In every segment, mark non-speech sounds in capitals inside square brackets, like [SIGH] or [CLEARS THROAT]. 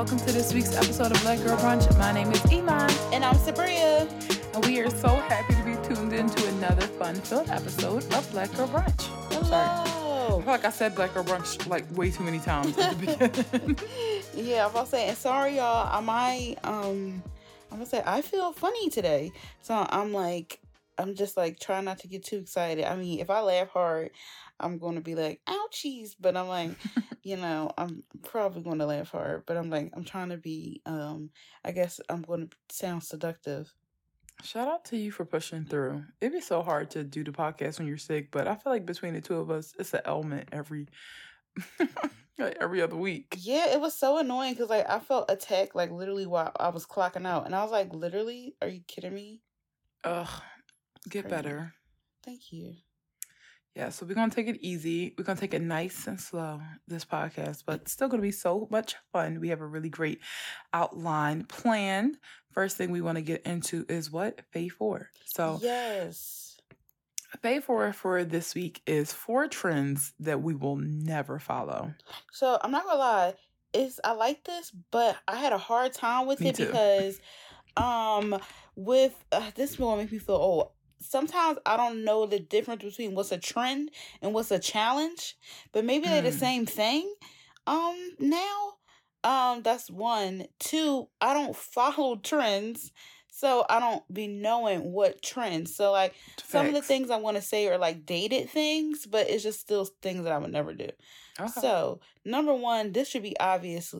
welcome to this week's episode of Black Girl Brunch. My name is Iman. And I'm Sabria. And we are so happy to be tuned in to another fun-filled episode of Black Girl Brunch. Hello. Sorry. I feel like I said Black Girl Brunch like way too many times at the [LAUGHS] beginning. [LAUGHS] yeah, I'm about to say, and sorry y'all, I might um I'm gonna say I feel funny today. So I'm like I'm just like trying not to get too excited. I mean, if I laugh hard, I'm going to be like, ouchies. But I'm like, [LAUGHS] you know, I'm probably going to laugh hard. But I'm like, I'm trying to be, um, I guess I'm going to sound seductive. Shout out to you for pushing through. It'd be so hard to do the podcast when you're sick, but I feel like between the two of us, it's an element every [LAUGHS] like every other week. Yeah, it was so annoying because like I felt attacked like literally while I was clocking out, and I was like, literally, are you kidding me? Ugh, get Crazy. better. Thank you. Yeah, so we're gonna take it easy. We're gonna take it nice and slow this podcast, but still gonna be so much fun. We have a really great outline planned. First thing we want to get into is what Faye for. So yes, Faye for for this week is four trends that we will never follow. So I'm not gonna lie, it's I like this, but I had a hard time with Me it too. because um with uh, this will make me feel old sometimes I don't know the difference between what's a trend and what's a challenge, but maybe they're the hmm. same thing. Um, now, um, that's one. Two, I don't [LAUGHS] follow trends, so I don't be knowing what trends. So like Facts. some of the things I want to say are like dated things, but it's just still things that I would never do. Okay. So number one, this should be obvious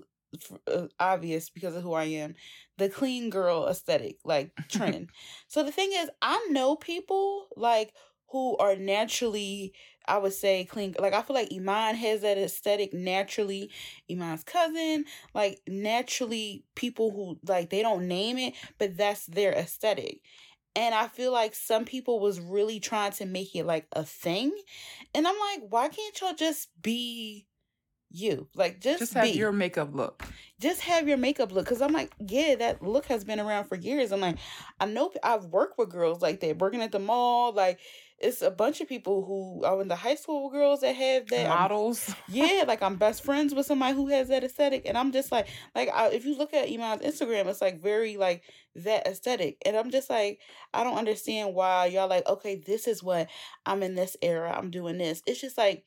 uh, obvious because of who I am, the clean girl aesthetic, like [LAUGHS] trend. so the thing is, I know people like who are naturally, I would say, clean. Like I feel like Iman has that aesthetic naturally. Iman's cousin, like naturally, people who like they don't name it, but that's their aesthetic. And I feel like some people was really trying to make it like a thing. And I'm like, why can't y'all just be you. Like just just have be. your makeup look. Just have your makeup look. Cause I'm like, yeah, that look has been around for years. I'm like, I know I've worked with girls like that, working at the mall. Like it's a bunch of people who I went the high school girls that have that models. I'm, [LAUGHS] yeah, like I'm best friends with somebody who has that aesthetic, and I'm just like, like I, if you look at Iman's Instagram, it's like very like that aesthetic, and I'm just like, I don't understand why y'all like, okay, this is what I'm in this era, I'm doing this. It's just like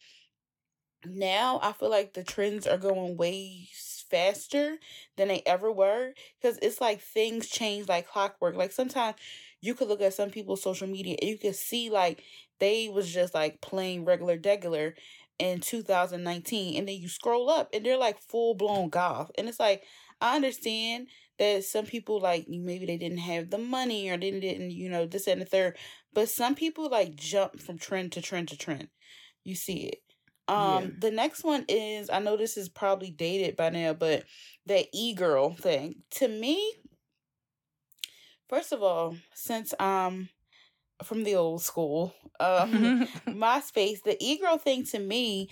now I feel like the trends are going way faster than they ever were because it's like things change like clockwork. Like sometimes you could look at some people's social media and you could see like they was just like playing regular degular in 2019 and then you scroll up and they're like full blown goth and it's like I understand that some people like maybe they didn't have the money or didn't didn't you know this and the third but some people like jump from trend to trend to trend you see it um, yeah. the next one is I know this is probably dated by now, but that e girl thing. To me, first of all, since um from the old school, um [LAUGHS] MySpace, the e girl thing to me,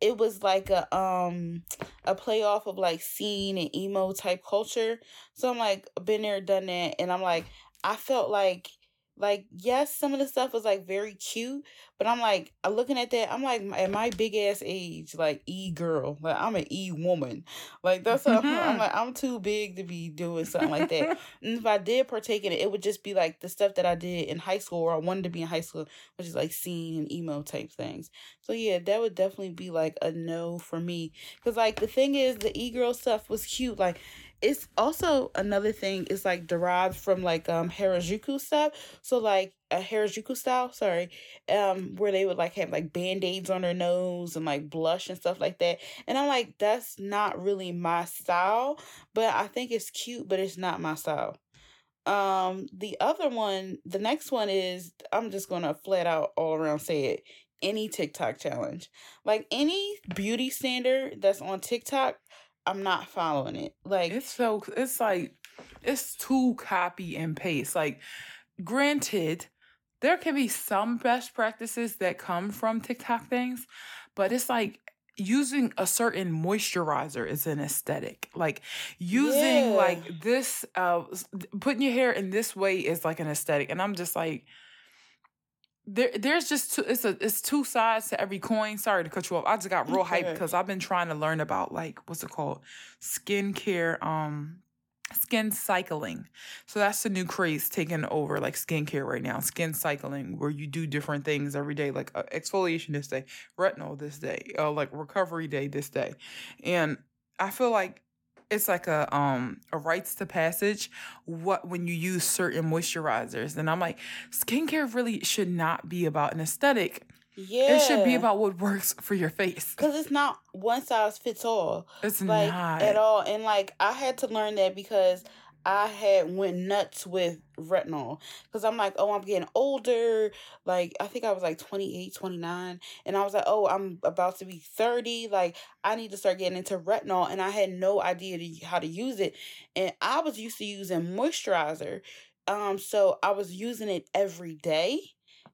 it was like a um a play off of like scene and emo type culture. So I'm like been there, done that, and I'm like I felt like like, yes, some of the stuff was like very cute, but I'm like, looking at that, I'm like, at my big ass age, like e girl, like I'm an e woman, like that's [LAUGHS] how I'm like, I'm too big to be doing something like that. and if I did partake in it, it would just be like the stuff that I did in high school or I wanted to be in high school, which is like scene and emo type things. So yeah, that would definitely be like a no for me, because like the thing is, the e girl stuff was cute, like it's also another thing is like derived from like um Harajuku stuff. So like a Harajuku style, sorry, um, where they would like have like band-aids on their nose and like blush and stuff like that. And I'm like, that's not really my style, but I think it's cute, but it's not my style. Um, the other one, the next one is I'm just gonna flat out all around say it. Any TikTok challenge. Like any beauty standard that's on TikTok, I'm not following it. Like it's so it's like it's too copy and paste. Like granted, there can be some best practices that come from TikTok things, but it's like using a certain moisturizer is an aesthetic. Like using yeah. like this uh putting your hair in this way is like an aesthetic. And I'm just like there there's just two it's a it's two sides to every coin. Sorry to cut you off. I just got real hyped because I've been trying to learn about like what's it called? Skincare um skin cycling. So that's the new craze taking over like skincare right now. Skin cycling, where you do different things every day, like uh, exfoliation this day, retinol this day, uh, like recovery day this day. And I feel like it's like a um a rites to passage what when you use certain moisturizers and i'm like skincare really should not be about an aesthetic Yeah. it should be about what works for your face Cause it's not one size fits all. it's like not at all. And like I had to learn that because I had went nuts with retinol because I'm like, oh, I'm getting older. Like I think I was like 28, 29, and I was like, oh, I'm about to be 30. Like I need to start getting into retinol, and I had no idea to, how to use it. And I was used to using moisturizer, um, so I was using it every day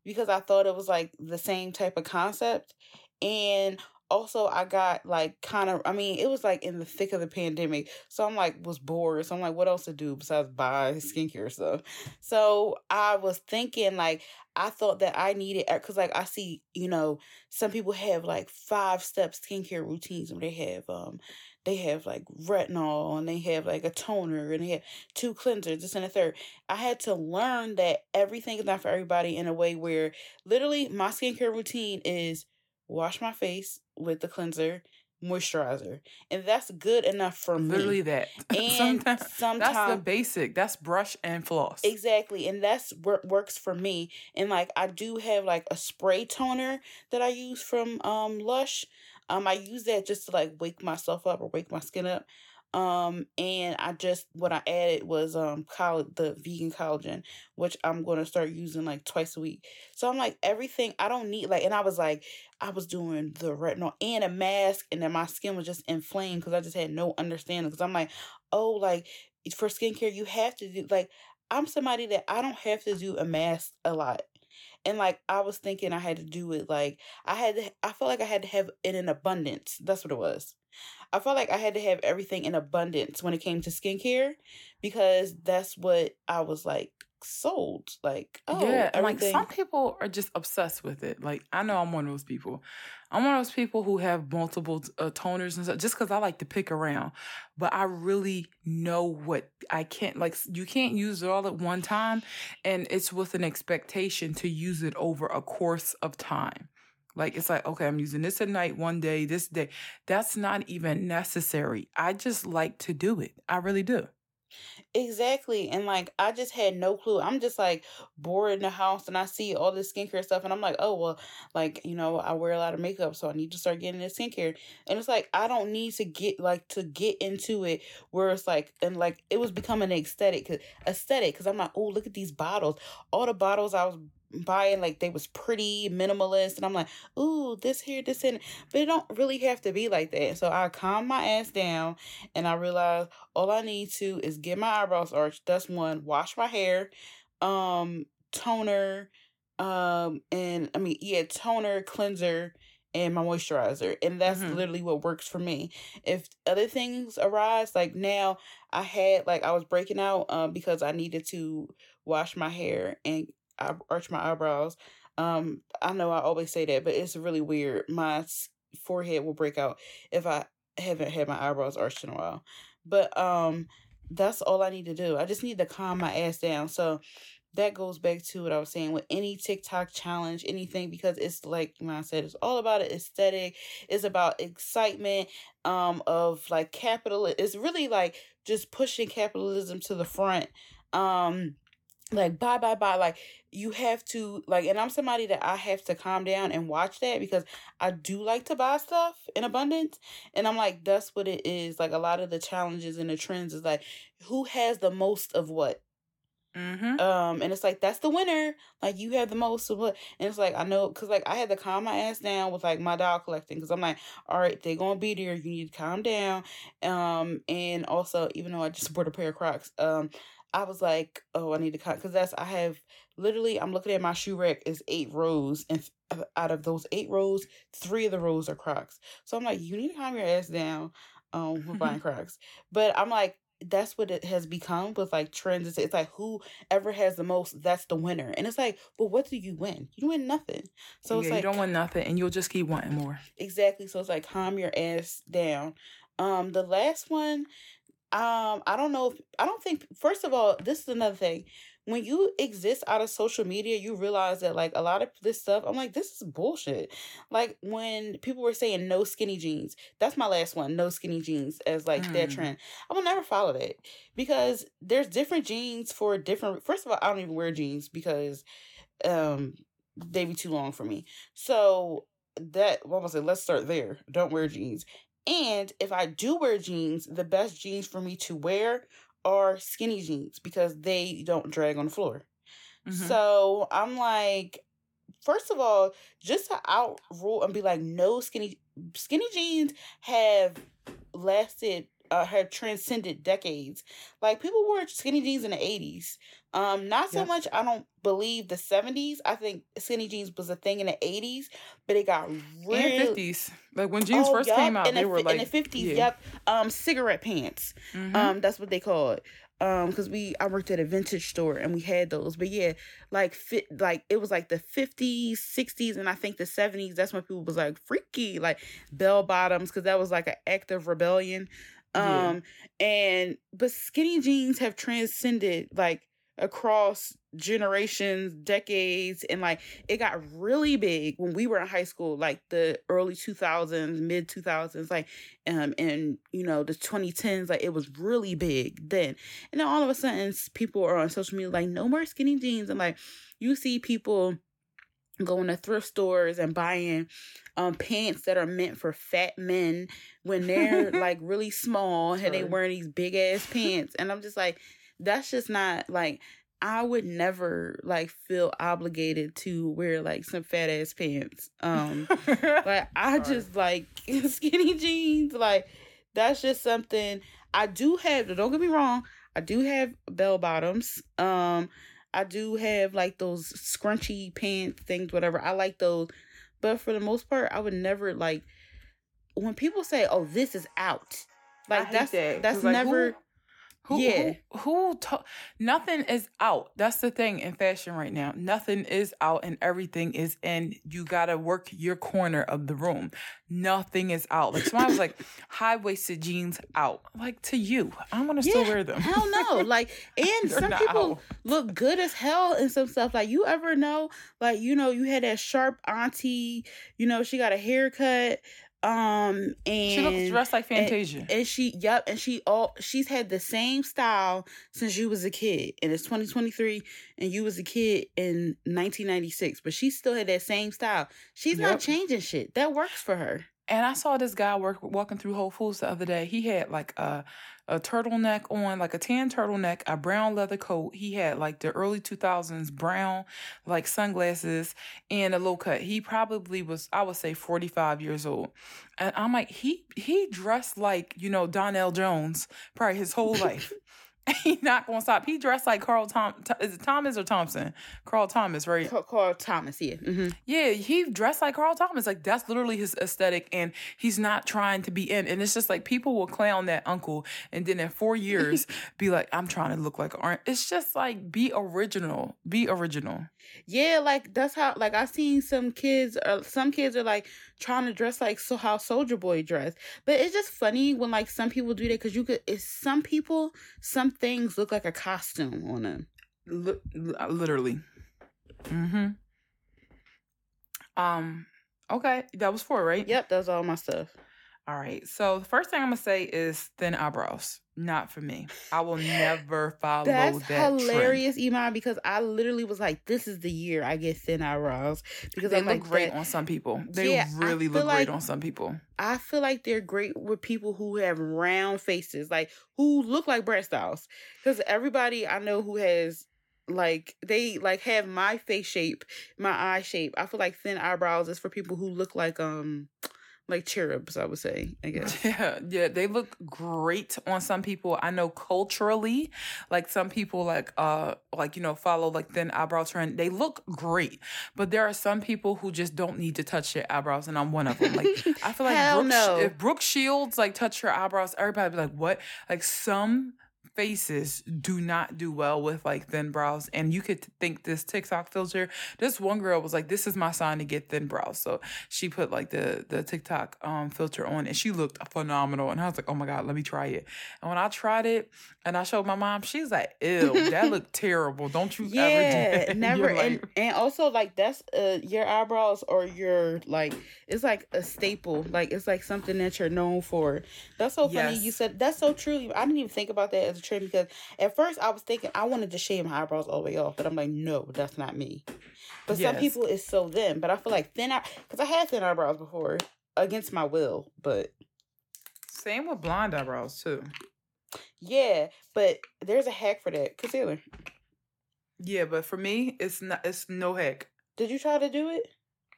because I thought it was like the same type of concept, and also I got like kind of I mean it was like in the thick of the pandemic so I'm like was bored so I'm like what else to do besides buy skincare stuff. So I was thinking like I thought that I needed because like I see you know some people have like five step skincare routines where they have um they have like retinol and they have like a toner and they have two cleansers this and a third. I had to learn that everything is not for everybody in a way where literally my skincare routine is wash my face with the cleanser, moisturizer, and that's good enough for me. literally that [LAUGHS] And sometimes that's the basic that's brush and floss exactly, and that's what works for me. And like I do have like a spray toner that I use from um Lush. Um, I use that just to like wake myself up or wake my skin up. Um, and I just what I added was um coll- the vegan collagen, which I'm gonna start using like twice a week. So I'm like everything I don't need like, and I was like I was doing the retinol and a mask, and then my skin was just inflamed because I just had no understanding. Because I'm like, oh, like for skincare you have to do like I'm somebody that I don't have to do a mask a lot. And like I was thinking I had to do it like I had to I felt like I had to have it in abundance. That's what it was. I felt like I had to have everything in abundance when it came to skincare because that's what I was like sold. Like, oh, yeah, and like some people are just obsessed with it. Like I know I'm one of those people. I'm one of those people who have multiple uh, toners and stuff just because I like to pick around. But I really know what I can't like. You can't use it all at one time, and it's with an expectation to use it over a course of time. Like it's like okay, I'm using this at night one day, this day. That's not even necessary. I just like to do it. I really do. Exactly. And like I just had no clue. I'm just like bored in the house and I see all this skincare stuff and I'm like, oh well, like, you know, I wear a lot of makeup, so I need to start getting this skincare. And it's like I don't need to get like to get into it where it's like and like it was becoming aesthetic aesthetic because I'm like, oh look at these bottles. All the bottles I was buying like they was pretty minimalist and I'm like, ooh, this here, this and but it don't really have to be like that. So I calm my ass down and I realized all I need to is get my eyebrows arched. That's one. Wash my hair, um, toner, um, and I mean yeah, toner, cleanser, and my moisturizer, and that's Mhm. literally what works for me. If other things arise, like now I had like I was breaking out um because I needed to wash my hair and I arch my eyebrows. Um, I know I always say that, but it's really weird. My forehead will break out if I haven't had my eyebrows arched in a while. But um, that's all I need to do. I just need to calm my ass down. So that goes back to what I was saying with any TikTok challenge, anything, because it's like I said, it's all about aesthetic. It's about excitement um of like capital. It's really like just pushing capitalism to the front. Um like bye bye bye like you have to like and i'm somebody that i have to calm down and watch that because i do like to buy stuff in abundance and i'm like that's what it is like a lot of the challenges and the trends is like who has the most of what Mm-hmm. um and it's like that's the winner like you have the most of what and it's like i know because like i had to calm my ass down with like my doll collecting because i'm like all right they're gonna be there you need to calm down um and also even though i just [LAUGHS] bought a pair of crocs um i was like oh i need to cut because that's i have literally i'm looking at my shoe rack is eight rows and th- out of those eight rows three of the rows are crocs so i'm like you need to calm your ass down um with buying [LAUGHS] crocs but i'm like that's what it has become with like trends. It's, it's like whoever has the most, that's the winner. And it's like, but what do you win? You win nothing. So yeah, it's like you don't want nothing, and you'll just keep wanting more. exactly. So it's like calm your ass down. Um, the last one, um, I don't know if I don't think first of all, this is another thing. When you exist out of social media, you realize that like a lot of this stuff, I'm like, this is bullshit. Like when people were saying no skinny jeans, that's my last one, no skinny jeans as like that Mm. trend. I will never follow that because there's different jeans for different first of all, I don't even wear jeans because um they be too long for me. So that what was it? Let's start there. Don't wear jeans. And if I do wear jeans, the best jeans for me to wear are skinny jeans because they don't drag on the floor. Mhm. So I'm like, first of all, just to out rule and be like, no skinny skinny jeans have lasted uh have transcended decades. Like people wore skinny jeans in the eighties. Um, not so Yep. much I don't believe the seventies. I think skinny jeans was a thing in the eighties, but it got really and fifties, like when jeans Oh, first yup, came out, in they the, were like in the fifties. yeah. Yep. Um, cigarette pants. Mhm. Um, that's what they call it. Um, because we I worked at a vintage store and we had those. But yeah, like fit like it was like the fifties, sixties, and I think the seventies. That's when people was like freaky, like bell bottoms, because that was like an act of rebellion. Yeah. Um, and but skinny jeans have transcended like across generations, decades, and like it got really big when we were in high school, like the early 2000s, mid 2000s, like um and you know the 2010s, like it was really big then. And then all of a sudden, people are on social media like no more skinny jeans, and like you see people going to thrift stores and buying um pants that are meant for fat men when they're [LAUGHS] like really small and they wearing these big ass pants. And i'm just like that's just not like i would never like feel obligated to wear like some fat ass pants um [LAUGHS] like i Sorry. just like [LAUGHS] skinny jeans like that's just something i do have don't get me wrong i do have bell bottoms um i do have like those scrunchy pants things whatever i like those but for the most part i would never like when people say oh this is out like that's that, that's like, never Who, Yeah. Who, who to- nothing is out. That's the thing in fashion right now. Nothing is out and everything is in. You got to work your corner of the room. Nothing is out. Like somebody was like, [LAUGHS] high waisted jeans out. Like to you, I'm going to still wear them. hell no [LAUGHS] like and some people out. look good as hell in some stuff. Like you ever know, like you know, you had that sharp auntie, you know, she got a haircut, um, and She looks dressed like Fantasia. and she, yep, and she all she's had the same style since you was a kid, and it's twenty twenty three, and you was a kid in nineteen ninety six, but she still had that same style. She's Yep. not changing shit. That works for her. And I saw this guy work, walking through Whole Foods the other day. He had like a a turtleneck on, like a tan turtleneck, a brown leather coat. He had like the early 2000s brown like sunglasses and a low cut. He probably was I would say 45 years old. And I'm like he he dressed like, you know, Donell Jones probably his whole life. [LAUGHS] [LAUGHS] he not to stop. He dressed like Carl Tom is it Thomas or Thompson? Carl Thomas, right? Ca- Carl Thomas, yeah. hmm Yeah, he dressed like Carl Thomas. Like that's literally his aesthetic, and he's not trying to be in. And it's just like people will clown that uncle, and then in four years [LAUGHS] be like, "I'm trying to look like Arn." It's just like be original. Be original. Yeah, like that's how like I've seen some kids or some kids are like trying to dress like so how Soulja Boy dressed. But it's just funny when like some people do that because you could it's some people some things look like a costume on them. Li- li- literally. Mm-hmm. Um. Okay, that was four, right? Yep, that's all my stuff. All right. So the first thing I'm gonna say is thin eyebrows. Not for me. I will never [LAUGHS] follow That's that trend. hilarious, Iman, because I literally was like, "This is the year I get thin eyebrows." Because They I'm look like, great that- on some people. They Yeah, really look like- great on some people. I feel like they're great with people who have round faces, like who look like Brad Styles. Because everybody I know who has like they like have my face shape, my eye shape. I feel like thin eyebrows is for people who look like um like cherubs. I would say, I guess. [LAUGHS] Yeah, yeah, they look great on some people. I know culturally, like some people like uh like you know follow like thin eyebrow trend. They look great, but there are some people who just don't need to touch their eyebrows, and I'm one of them. Like I feel [LAUGHS] like Brooke, no. if Brooke Shields like touch her eyebrows, everybody be like, "What?" Like some faces do not do well with like thin brows and you could think this tiktok filter this one girl was like this is my sign to get thin brows so she put like the the tiktok um filter on and she looked phenomenal and i was like oh my god let me try it and when i tried it and i showed my mom she's like ew that looked [LAUGHS] terrible don't you yeah, ever do that? never. And and also like that's uh your eyebrows or your like it's like a staple. Like it's like something that you're known for. That's so funny. You said that's so true. I didn't even think about that as a trend because at first I was thinking I wanted to shave my eyebrows all the way off, but I'm like, no, that's not me. But some people it's so them. But I feel like thin eye because I had thin eyebrows before against my will. But same with blonde eyebrows too yeah, but there's a hack for that. Concealer. yeah but for me it's not it's no hack. Did you try to do it?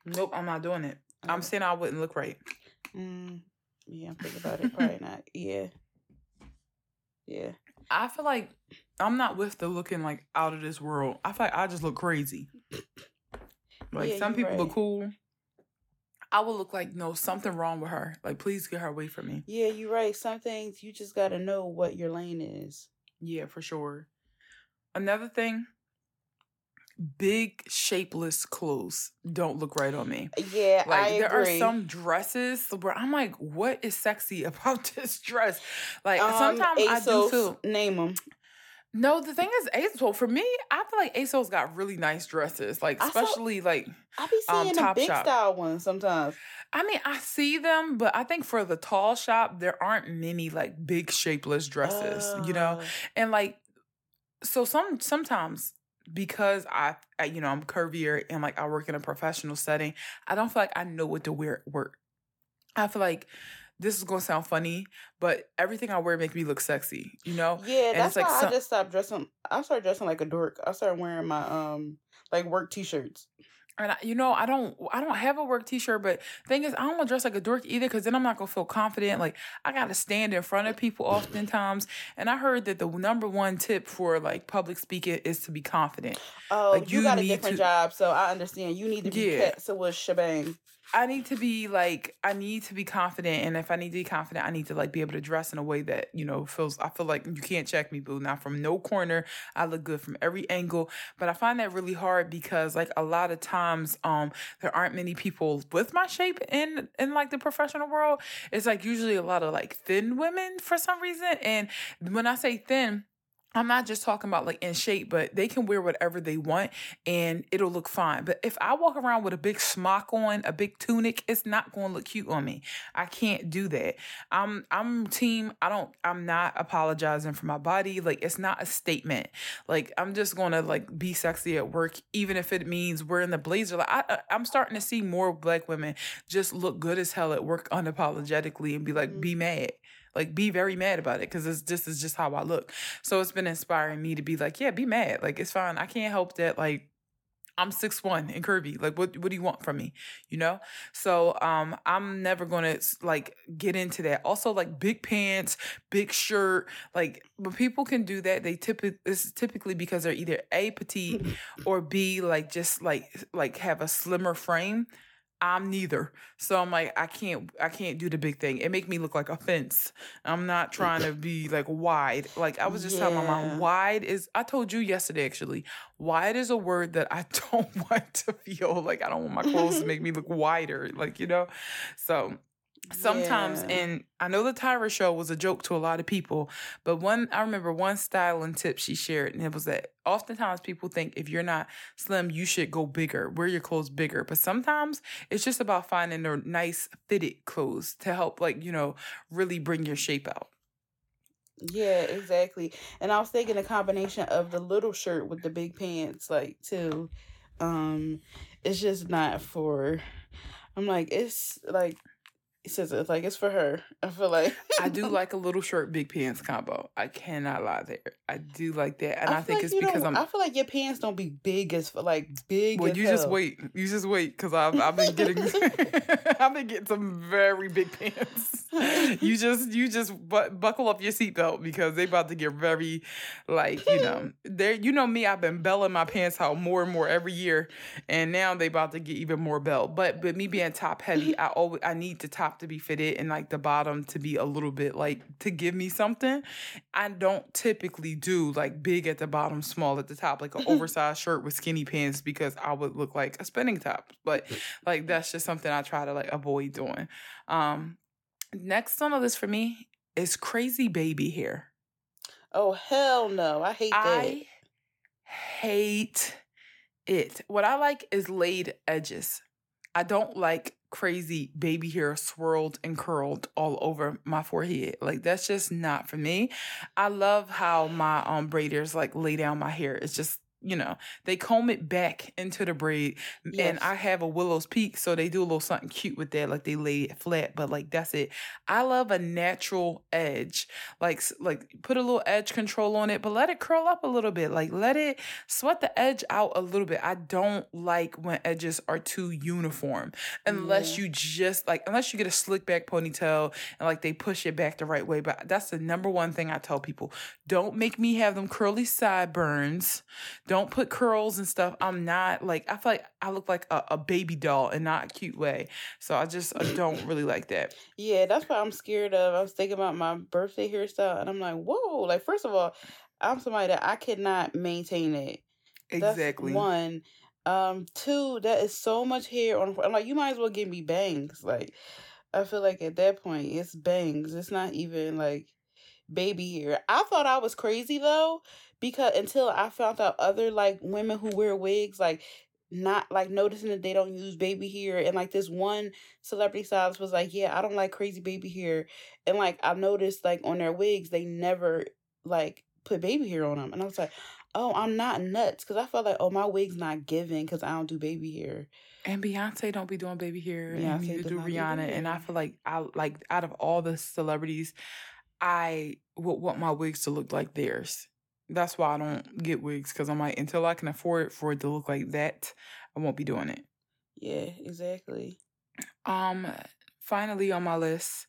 nope i'm not doing it i'm Mm. saying i wouldn't look right Mm, yeah, I'm thinking about it. Probably not. Yeah. Yeah. I feel like I'm not with the looking like out of this world. I feel like I just look crazy. [LAUGHS] Like Yeah, some people look cool. I would look like no something wrong with her. Like please get her away from me. Yeah, you're right. Some things you just gotta know what your lane is. Yeah, for sure. Another thing, big shapeless clothes don't look right on me. Yeah, Like I there agree. are some dresses where I'm like, what is sexy [LAUGHS] about this dress? Like um, sometimes I do ASOS, feel name them. No, the thing is, ASOS for me, I feel like ASOS got really nice dresses. Like I saw- especially like I be um, seeing the big Shop. style ones sometimes. I mean, I see them, but I think for the tall shop, there aren't many like big shapeless dresses, you know? Uh, And like so some sometimes because I, I you know, I'm curvier and like I work in a professional setting, I don't feel like I know what to wear at work. I feel like this is gonna sound funny, but everything I wear make me look sexy, you know? Yeah, And that's it's like why some- I just stopped dressing. I started dressing like a dork. I started wearing my um like work t-shirts. And I, you know, I don't, I don't have a work T-shirt, but thing is, I don't want to dress like a dork either, because then I'm not gonna feel confident. Like I gotta stand in front of people oftentimes, and I heard that the number one tip for like public speaking is to be confident. Oh, Like, you, you got a different to- job, so I understand. You need to be Yeah. cut a shebang. I need to be like, I need to be confident, and if I need to be confident, I need to like be able to dress in a way that you know feels. I feel like you can't check me, boo. Now from no corner, I look good from every angle. But I find that really hard because like a lot of times, um, there aren't many people with my shape in in like the professional world. It's like usually a lot of like thin women for some reason, and when I say thin. I'm not just talking about like in shape, but they can wear whatever they want and it'll look fine. But if I walk around with a big smock on, a big tunic, it's not going to look cute on me. I can't do that. I'm I'm team. I don't. I'm not apologizing for my body. Like it's not a statement. Like I'm just going to like be sexy at work, even if it means wearing the blazer. Like I, I'm starting to see more black women just look good as hell at work unapologetically and be like, Mhm. be mad. Like be very mad about it because it's just is just how I look. So it's been inspiring me to be like, yeah, be mad. Like it's fine. I can't help that. Like I'm six one and curvy. Like what what do you want from me? You know? So um I'm never gonna like get into that. Also like big pants, big shirt. Like when people can do that, they typically it's typically because they're either A petite [LAUGHS] or B like just like like have a slimmer frame. I'm neither. So I'm like, I can't I can't do the big thing. It make me look like a fence. I'm not trying to be like wide. Like I was just telling my mom, wide is I told you yesterday actually, wide is a word that I [LAUGHS] don't want to feel like I don't want my clothes to make me look wider. Like, you know? So sometimes Yeah. and I know the Tyra show was a joke to a lot of people, but one I remember one styling tip she shared, and it was that oftentimes people think if you're not slim, you should go bigger, wear your clothes bigger. But sometimes it's just about finding the nice fitted clothes to help, like, you know, really bring your shape out. Yeah, exactly. And I was thinking a combination of the little shirt with the big pants, like too. Um, it's just not for. I'm like it's like it says it's like it's for her. I feel like [LAUGHS] I do like a little shirt, big pants combo. I cannot lie there. I do like that. And I, feel think like it's because I'm I feel like your pants don't be big as for like big. Well, you just wait. You just wait, cause I've I've been getting [LAUGHS] [LAUGHS] I've been getting some very big pants. You just you just bu- buckle up your seatbelt because they about to get very, like you know, there you know me. I've been belling my pants out more and more every year, and now they about to get even more belt. But but me being top heavy, I always I need to top top to be fitted and like the bottom to be a little bit like to give me something. I don't typically do like big at the bottom, small at the top, like an oversized shirt with skinny pants because I would look like a spinning top. But like that's just something I try to like avoid doing. Um next on the list for me is crazy baby hair. Oh hell no. I hate that. I hate it. What I like is laid edges. I don't like crazy baby hair swirled and curled all over my forehead. Like that's just not for me. I love how my um braiders like lay down my hair. It's just you know, they comb it back into the braid. Yes. And I have a widow's peak, so they do a little something cute with that. Like they lay it flat, but like that's it. I love a natural edge. Like like put a little edge control on it, but let it curl up a little bit. Like let it sweat the edge out a little bit. I don't like when edges are too uniform. Unless Yeah. you just like unless you get a slick back ponytail and like they push it back the right way. But that's the number one thing I tell people. Don't make me have them curly sideburns. Don't put curls and stuff. I'm not like I feel like I look like a, a baby doll and not a cute way. So I just I don't [CLEARS THROAT] really like that. Yeah, that's what I'm scared of. I was thinking about my birthday hairstyle and I'm like, whoa. Like first of all, I'm somebody that I cannot maintain it. That's Exactly. one. Um, two, that is so much hair on. I'm like, you might as well give me bangs. Like, I feel like at that point, it's bangs. It's not even like baby hair. I thought I was crazy though, because until I found out other like women who wear wigs, like not like noticing that they don't use baby hair, and like this one celebrity stylist was like, yeah, I don't like crazy baby hair, and like I noticed like on their wigs, they never like put baby hair on them, and I was like oh, I'm not nuts because I felt like, oh, my wig's not giving because I don't do baby hair. And Beyonce don't be doing baby hair, and Beyonce do not do Rihanna. And I feel like I like out of all the celebrities, I would want my wigs to look like theirs. That's why I don't get wigs because I'm like until I can afford for it to look like that, I won't be doing it. Yeah, exactly. Um, finally on my list,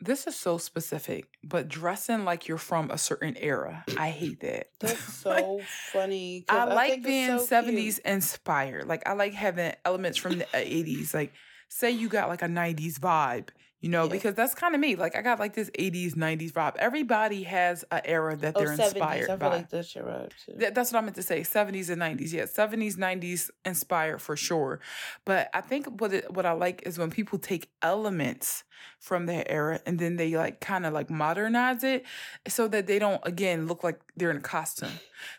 this is so specific, but dressing like you're from a certain era, I hate that. [LAUGHS] That's so funny. I like being so 70s cute. inspired. Like I like having elements from the uh, 80s. Like say you got like a 90s vibe, you know, Yeah. because that's kind of me. Like I got like this 80s, 90s vibe. Everybody has an era that Oh, they're 70s. inspired I by. like that's your vibe too. Th- That's what I meant to say. 70s and 90s. Yeah, 70s, 90s inspired for sure. But I think what it, what I like is when people take elements from their era and then they like kind of like modernize it so that they don't again look like they're in a costume.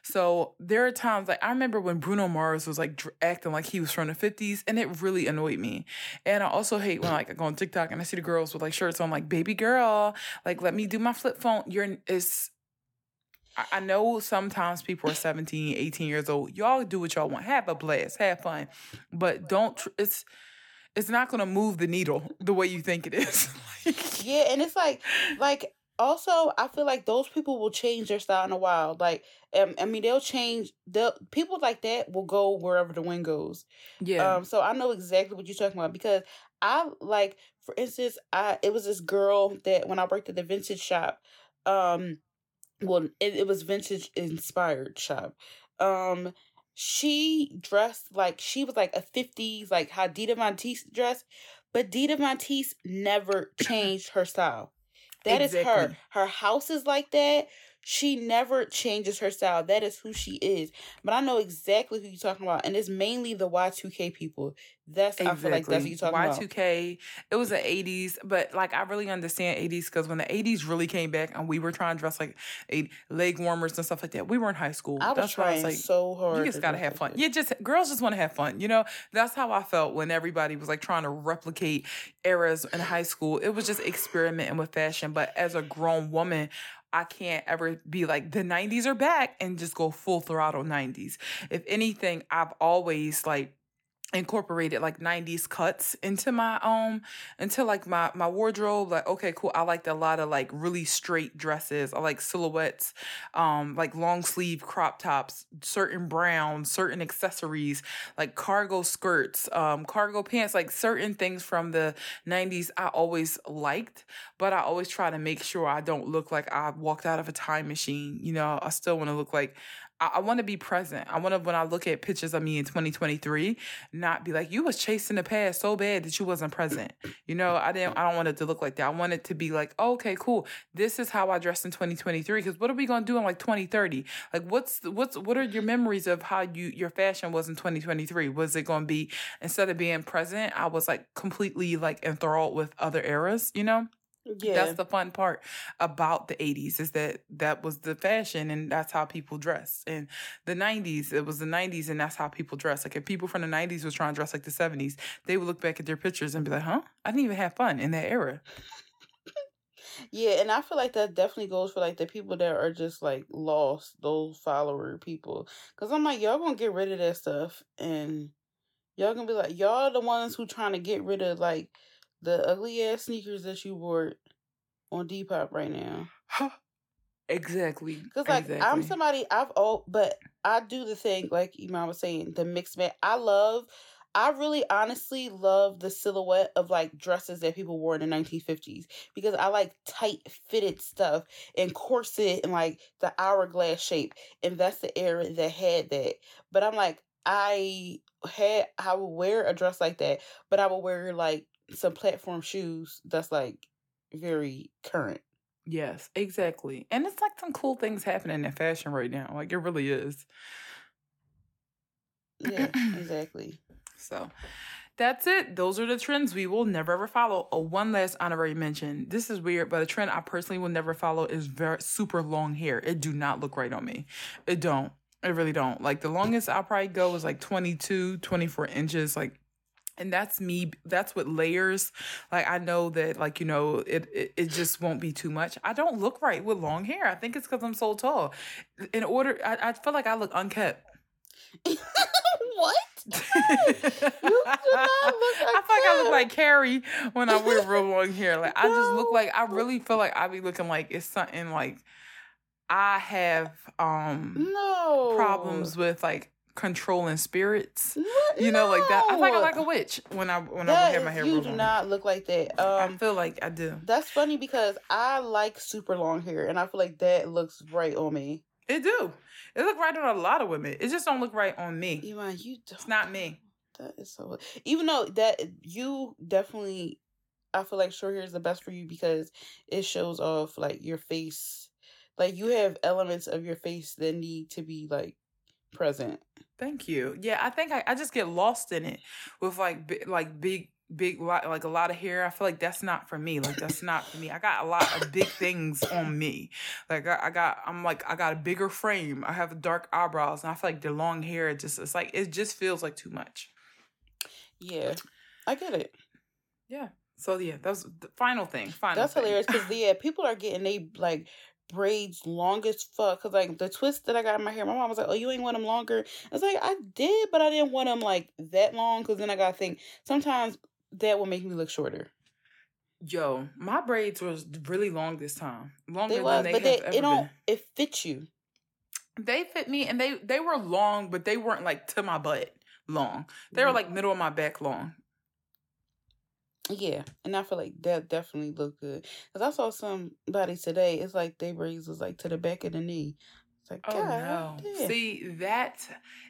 So there are times like I remember when Bruno Mars was like acting like he was from the 50s and it really annoyed me. And I also hate when like I go on TikTok and I see the girls with like shirts on like baby girl, like let me do my flip phone. You're it's I- know sometimes people are 17, 18 years old. Y'all do what y'all want. Have a blast. Have fun. But don't, it's, it's not going to move the needle the way you think it is. [LAUGHS] Like, Yeah, and it's like, like also, I feel like those people will change their style in a while. Like, um, I mean, they'll change. They'll people like that will go wherever the wind goes. yeah. Um, so I know exactly what you're talking about because I like, for instance, I it was this girl that when I worked at the vintage shop, um, well, it, it was vintage inspired shop. Um, she dressed like she was like a '50s like how Dita Von Teese dressed, but Dita Von Teese never changed her style. That is her. Her house is like that. She never changes her style. That is who she is. But I know exactly who you're talking about, and it's mainly the Y2K people. That's I feel like that's what you're talking about. Y2K, it was the 80s, but like I really understand 80s because when the 80s really came back and we were trying to dress like a leg warmers and stuff like that, we were in high school. I was That's why I trying was like, so hard. you just gotta have fun. You just girls just want to have fun. You know, that's how I felt when everybody was like trying to replicate eras in high school. It was just experimenting with fashion. But as a grown woman, I can't ever be like the 90s are back and just go full throttle 90s. If anything, I've always like incorporated like 90s cuts into my um into like my my wardrobe like okay cool i liked a lot of like really straight dresses i like silhouettes um like long sleeve crop tops certain browns certain accessories like cargo skirts um cargo pants like certain things from the 90s i always liked but i always try to make sure i don't look like i walked out of a time machine you know i still want to look like I, I want to be present. I want to when I look at pictures of me in 2023, not be like you was chasing the past so bad that you wasn't present. You know, I didn't. I don't want it to look like that. I want it to be like, oh, okay, cool. This is how I dressed in 2023. Because what are we gonna do in like 2030? Like, what's what's what are your memories of how you your fashion was in 2023? Was it gonna be instead of being present, I was like completely like enthralled with other eras. You know. Yeah. That's the fun part about the 80s is that that was the fashion and that's how people dress. And the 90s, it was the 90s and that's how people dress. Like if people from the 90s was trying to dress like the 70s, they would look back at their pictures and be like, huh? I didn't even have fun in that era. Yeah, and I feel like that definitely goes for like the people that are just like lost, those follower people. Cause I'm like, y'all gonna get rid of that stuff, and y'all gonna be like, y'all the ones who trying to get rid of like the ugly ass sneakers that you wore on Depop right now. [GASPS] exactly. Cause like exactly. I'm somebody I've oh, but I do the thing like Iman was saying, the mixed match. I love. I really honestly love the silhouette of like dresses that people wore in the 1950s because I like tight fitted stuff and corset and like the hourglass shape. And that's the era that had that. But I'm like, I had, I would wear a dress like that, but I would wear like some platform shoes that's like very current. Yes, exactly. And it's like some cool things happening in fashion right now. Like it really is. Yeah, [CLEARS THROAT] exactly. So that's it. Those are the trends we will never ever follow. Oh, one last honorary mention. This is weird, but a trend I personally will never follow is very super long hair. It do not look right on me. It don't. It really don't. Like the longest I'll probably go is like 22, 24 inches. Like and that's me that's what layers. Like i know that like you know it, it it just won't be too much. I don't look right with long hair. I think it's because i'm so tall. In order I, I feel like i look unkept [LAUGHS] what? [LAUGHS] you do not look like I feel like I look like Carrie when I wear real long hair. Like I just look like I really feel like I be looking like it's something like I have um no. problems with like controlling spirits. What? You know, like that. I feel like I like a witch when I when I That have my hair you do long. not look like that. I Um, feel like I do. that's funny because I like super long hair, and I feel like that looks right on me. It do. It look right on a lot of women. It just don't look right on me. Iman, you don't. It's not me. That is so. Even though that you definitely, I feel like short hair is the best for you because it shows off like your face. Like you have elements of your face that need to be like present. Thank you. Yeah, I think I, I just get lost in it with like bi- like big big lot like a lot of hair. I feel like that's not for me. Like that's not for me. I got a lot of big things on me. Like I, I got I'm like I got a bigger frame. I have dark eyebrows and I feel like the long hair it just it's like it just feels like too much. Yeah, I get it. Yeah. So yeah, that was the final thing. Final That's thing. hilarious because yeah, people are getting they like braids long as fuck. Cause like the twist that I got in my hair, my mom was like, "Oh, you ain't want them longer." I was like, "I did, but I didn't want them like that long." Cause then I gotta think sometimes that will make me look shorter. Yo, my braids was really long this time. Longer They was, than they but have they ever it don't it fits you. They fit me and they they were long, but they weren't like to my butt long. They were Mhm. like middle of my back long. Yeah, and I feel like that definitely looked good. Cause I saw somebody today. It's like they braids was like to the back of the knee. It's like, Oh God, no. damn. See, that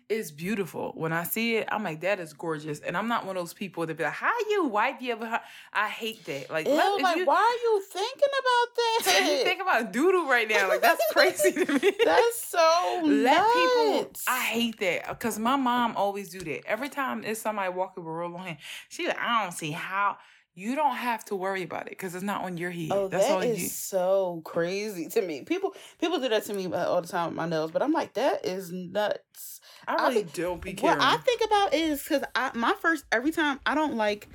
is beautiful. When I see it, I'm like, that is gorgeous. And I'm not one of those people that be like, how you wipe your behind? I hate that. Like, Ew, let, like you, why are you thinking about that? [LAUGHS] you think about doodle right now. Like, that's [LAUGHS] crazy to me. That's so Let people. nuts. I hate that because my mom always do that. Every time it's somebody walking with a real long hair, she like, I don't see how. You don't have to worry about it because it's not on your head. Oh, That's that all is you. so crazy to me. People people do that to me uh, all the time with my nails, but I'm like, that is nuts. I I really think- don't be What. I think about is because I my first every time I don't like.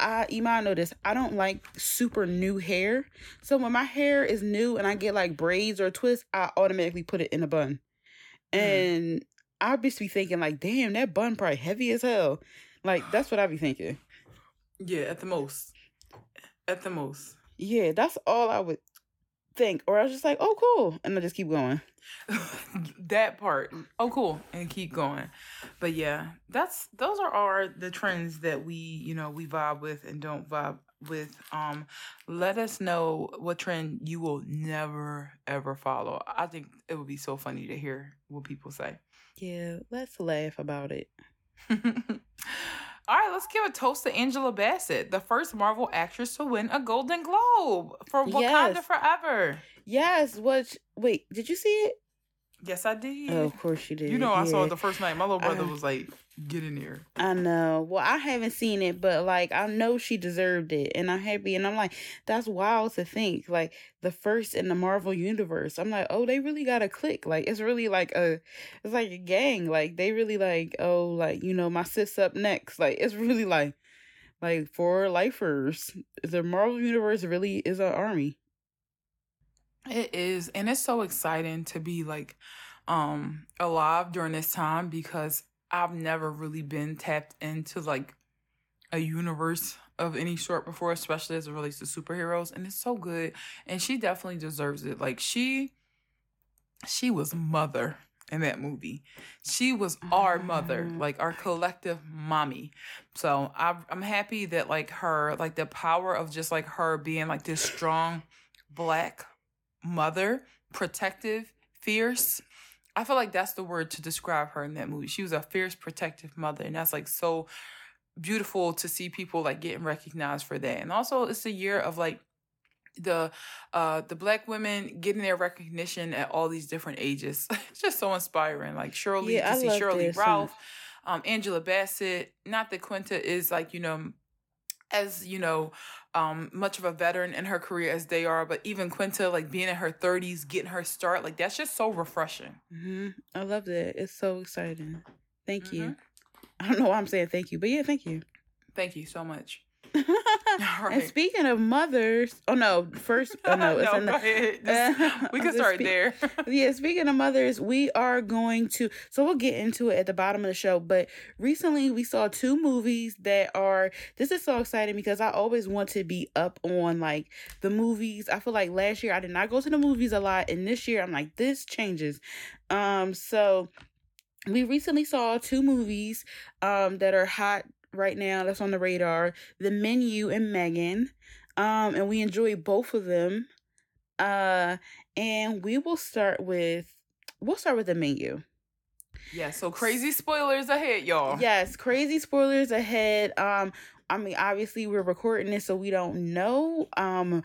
I Iman know this. I don't like super new hair. So when my hair is new and I get like braids or twists, I automatically put it in a bun. Mhm. And I be thinking like, damn, that bun probably heavy as hell. Like that's what I'd be thinking. yeah, at the most. At the most. Yeah, that's all I would think, or I was just like, oh, cool, and I just keep going. [LAUGHS] that part. Oh, cool, and keep going. But yeah, that's those are all the trends that we you know we vibe with and don't vibe with. Um, let us know what trend you will never ever follow. I think it would be so funny to hear what people say. Yeah, let's laugh about it. [LAUGHS] All right, let's give a toast to Angela Bassett, the first Marvel actress to win a Golden Globe for Wakanda yes. Forever. Yes, which wait, did you see it? Yes, I did. Oh, of course you did. You know, yeah. I saw it the first night. My little brother uh, was like, "Get in here." I know. Well, I haven't seen it, but like, I know she deserved it, and I'm happy. And I'm like, that's wild to think. Like the first in the Marvel universe. I'm like, oh, they really got a click. Like it's really like a, it's like a gang. Like they really like, oh, like you know, my sis up next. Like it's really like, like for lifers. The Marvel universe really is an army. It is, and it's so exciting to be like um alive during this time because I've never really been tapped into like a universe of any sort before, especially as it relates to superheroes, and it's so good. And she definitely deserves it. Like she she was mother in that movie. She was our mother, mm. like our collective mommy. So I'm I'm happy that like her, like the power of just like her being like this strong black mother, protective, fierce. I feel like that's the word to describe her in that movie. She was a fierce, protective mother, and that's like so beautiful to see people like getting recognized for that. And also, it's a year of like the uh the black women getting their recognition at all these different ages. [LAUGHS] it's just so inspiring. Like Shirley, yeah, to see Sheryl Lee Ralph, um, Angela Bassett. Not that Quinta is like you know as you know um much of a veteran in her career as they are but even quinta like being in her 30s getting her start like that's just so refreshing. Mm-hmm. i love that it's so exciting. Thank mm-hmm. you i don't know why i'm saying thank you but yeah thank you. Thank you so much [LAUGHS] right. And speaking of mothers, oh no, first, oh no, [LAUGHS] no ahead. [LAUGHS] Just, we can start there. yeah, speaking of mothers, we are going to, so we'll get into it at the bottom of the show. But recently we saw two movies that are, this is so exciting because I always want to be up on like the movies. I feel like last year I did not go to the movies a lot, and this year I'm like, this changes. Um, so we recently saw two movies um that are hot right now that's on the radar the menu and megan um and we enjoy both of them uh and we will start with we'll start with the menu yeah so crazy spoilers ahead y'all yes crazy spoilers ahead um I mean, obviously we're recording this, so we don't know. Um,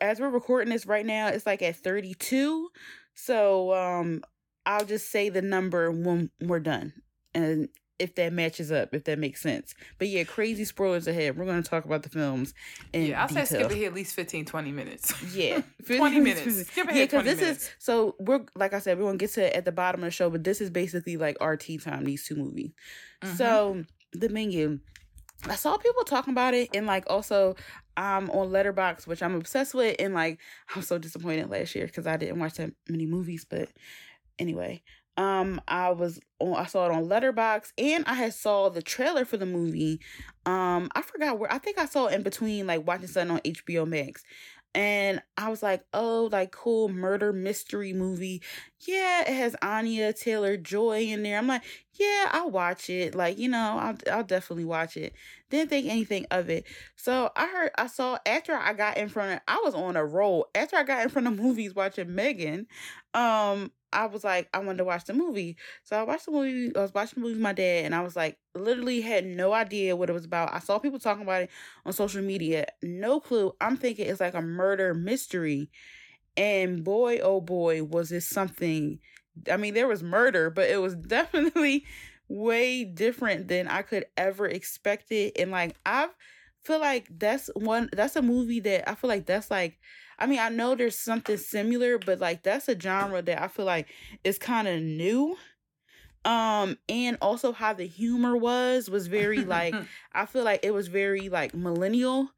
as we're recording this right now, it's like at 32. So, um, I'll just say the number when we're done. And if that matches up, if that makes sense. But yeah, crazy spoilers ahead. We're going to talk about the films. In Yeah, I'll say skip ahead at least 15, 20 minutes. [LAUGHS] Yeah, [LAUGHS] 20 minutes. Skip ahead. Yeah, because this minutes. is so we're like I said, we're going to get to at the bottom of the show, but this is basically like our tea time. These two movies. Mm-hmm. So the menu. I saw people talking about it and like also um on Letterboxd, which I'm obsessed with, and like [LAUGHS] I'm so disappointed last year because I didn't watch that many movies, but anyway um i was on i saw it on Letterboxd, and i had saw the trailer for the movie. Um i forgot where i think i saw in between like watching something on hbo max. And i was like oh like cool murder mystery movie. Yeah it has anya taylor joy in there. I'm like yeah i'll watch it. Like you know i'll, I'll definitely watch it. Didn't think anything of it. So i heard i saw after i got in front of i was on a roll. After i got in front of [LAUGHS] movies watching megan um I was like, I wanted to watch the movie. So I watched the movie. I was watching the movie with my dad, and I was like, literally had no idea what it was about. I saw people talking about it on social media. No clue. I'm thinking it's like a murder mystery. And boy, oh boy, was it something. I mean, there was murder, but it was [LAUGHS] definitely way different than I could ever expect it. And like, I feel like that's one, that's a movie that I feel like that's like, I mean, I know there's something similar, but like that's a genre that I feel like is kind of new. Um, and also how the humor was was very like [LAUGHS] I feel like it was very like millennial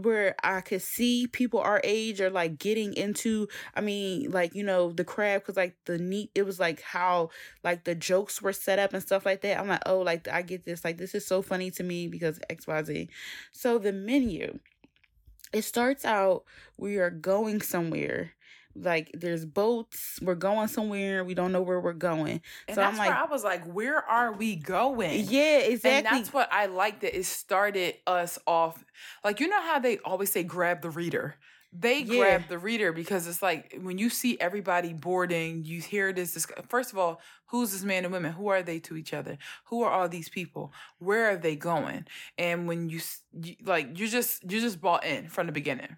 where I could see people our age are like getting into I mean like you know the crab cuz like the neat it was like how like the jokes were set up and stuff like that. I'm like, "Oh, like I get this. Like this is so funny to me because XYZ." So the menu it starts out we are going somewhere like there's boats. We're going somewhere. We don't know where we're going. And so that's I'm like, where I was like, where are we going? yeah, exactly. And that's what I like that it started us off. Like, you know how they always say grab the reader? They Yeah. grab the reader because it's like when you see everybody boarding, you hear this, this. First of all, who's this man and women? Who are they to each other? Who are all these people? Where are they going? And when you, you like, you just you just bought in from the beginning.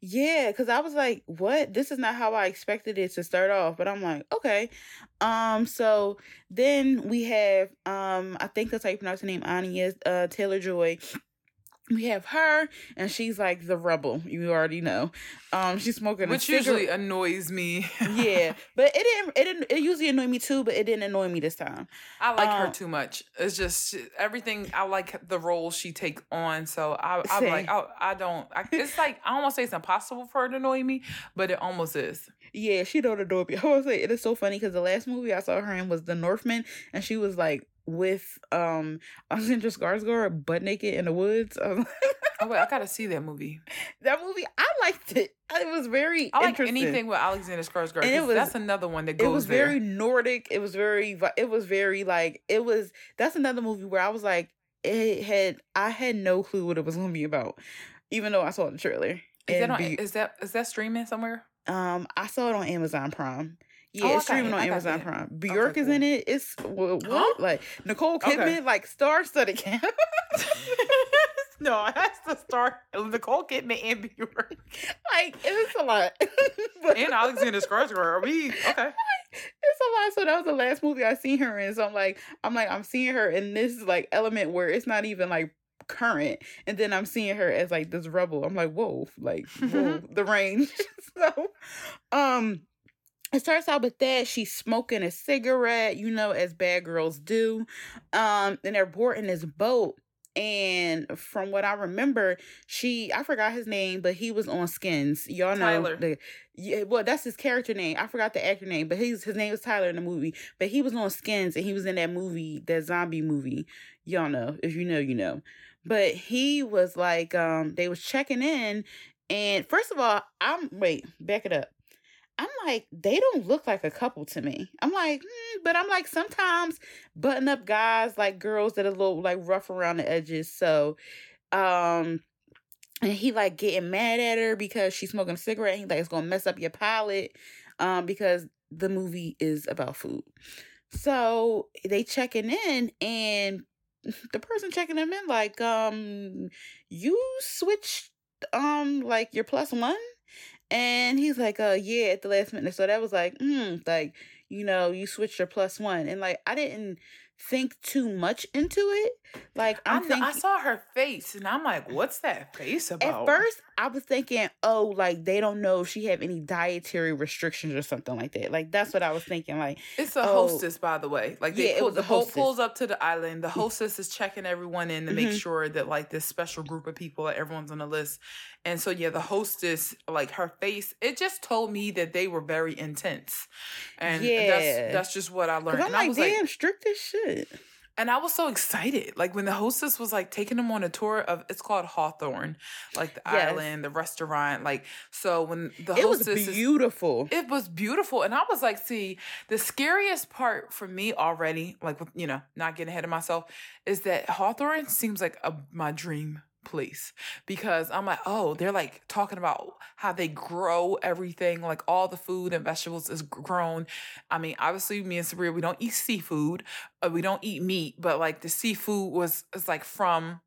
Yeah, because I was like, what? This is not how I expected it to start off. But I'm like, okay. Um, so then we have um, I think that's how you pronounce her name, Anya uh Taylor Joy. We have her, and she's like the rebel. You already know. Um, she's smoking Which usually annoys me. [LAUGHS] yeah, but it didn't. It didn't. It usually annoyed me too, but it didn't annoy me this time. I like her Um, too much. It's just everything. I like the role she take on. So I, I'm like, I, I don't. I, it's like I almost say it's impossible for her to annoy me, but it almost is. Yeah, she don't adore me. [LAUGHS] I was say it is so funny because the last movie I saw her in was The Northman, and she was like with um [LAUGHS] Alexander Skarsgård butt naked in the woods. [LAUGHS] Oh wait, I gotta see that movie. that movie, I liked it. It was very I like anything with Alexander Skarsgård. And it was- that's another one that goes It was there. very Nordic. It was very. It was very like. It was. That's another movie where I was like, it had. I had no clue what it was going to be about, even though I saw the trailer. Is that, on, be- is that is that streaming somewhere? Um, I saw it on Amazon Prime. Yeah, Oh, I streaming on Amazon. Prime. Bjork is cool. in it. It's wha- what? Huh? [GASPS] Like Nicole Okay. Kidman, like star-studded cast. [LAUGHS] no, that's the star. [LAUGHS] Nicole Kidman and Bjork [LAUGHS] like it's a lot. but and Alexander Skarsgård. Are we okay? it's a lot. So that was the last movie I seen her in. So I'm like, I'm like, I'm seeing her in this like element where it's not even like current, and then I'm seeing her as like this rebel. I'm like, whoa, like whoa, the range. so, um. It starts out with that she's smoking a cigarette, you know, as bad girls do. Um, and they're boarding this boat. And from what I remember, she I forgot his name, but he was on Skins. Y'all know Tyler. the yeah, well, that's his character name. I forgot the actor name, but he's his name was Tyler in the movie. But he was on Skins and he was in that movie, that zombie movie. Y'all know. If you know, you know. But he was like, um, they was checking in, and first of all, I'm wait, back it up. I'm like, they don't look like a couple to me. I'm like, hmm, but I'm like, sometimes button up guys like girls that are a little like rough around the edges. So, um, and he like getting mad at her because she's smoking a cigarette. He like it's gonna mess up your palate, um, because the movie is about food. So they checking in, and [LAUGHS] the person checking them in like, um, you switched, um, like your plus one, and he's like, uh, yeah, at the last minute. So that was like, hmm, like you know, you switched your plus one, and like I didn't think too much into it. Like I, I'm thinking. I saw her face and I'm like, what's that face about? At first, I was thinking, oh, like they don't know if she have any dietary restrictions or something like that. Like that's what I was thinking. Like, It's a Oh. hostess, by the way. Like they Yeah, it pull, was the boat hostess. pulls up to the island. The hostess is checking everyone in to make Mhm. sure that like this special group of people, like everyone's on the list. And so yeah, the hostess, like her face, it just told me that they were very intense. And Yeah. that's that's just what I learned. I'm And I like, was damn, like, strict as shit. And I was so excited. Like when the hostess was like taking them on a tour of it's called Hawthorne, like the Yes. island, the restaurant. Like so when the hostess. It was hostess is beautiful. it was beautiful. And I was like, see, the scariest part for me already, like, you know, not getting ahead of myself, is that Hawthorne seems like a, my dream place because I'm like, oh, they're like talking about how they grow everything, like all the food and vegetables is grown. I mean, obviously, me and Sabria, we don't eat seafood, uh, we don't eat meat, but like the seafood was is like from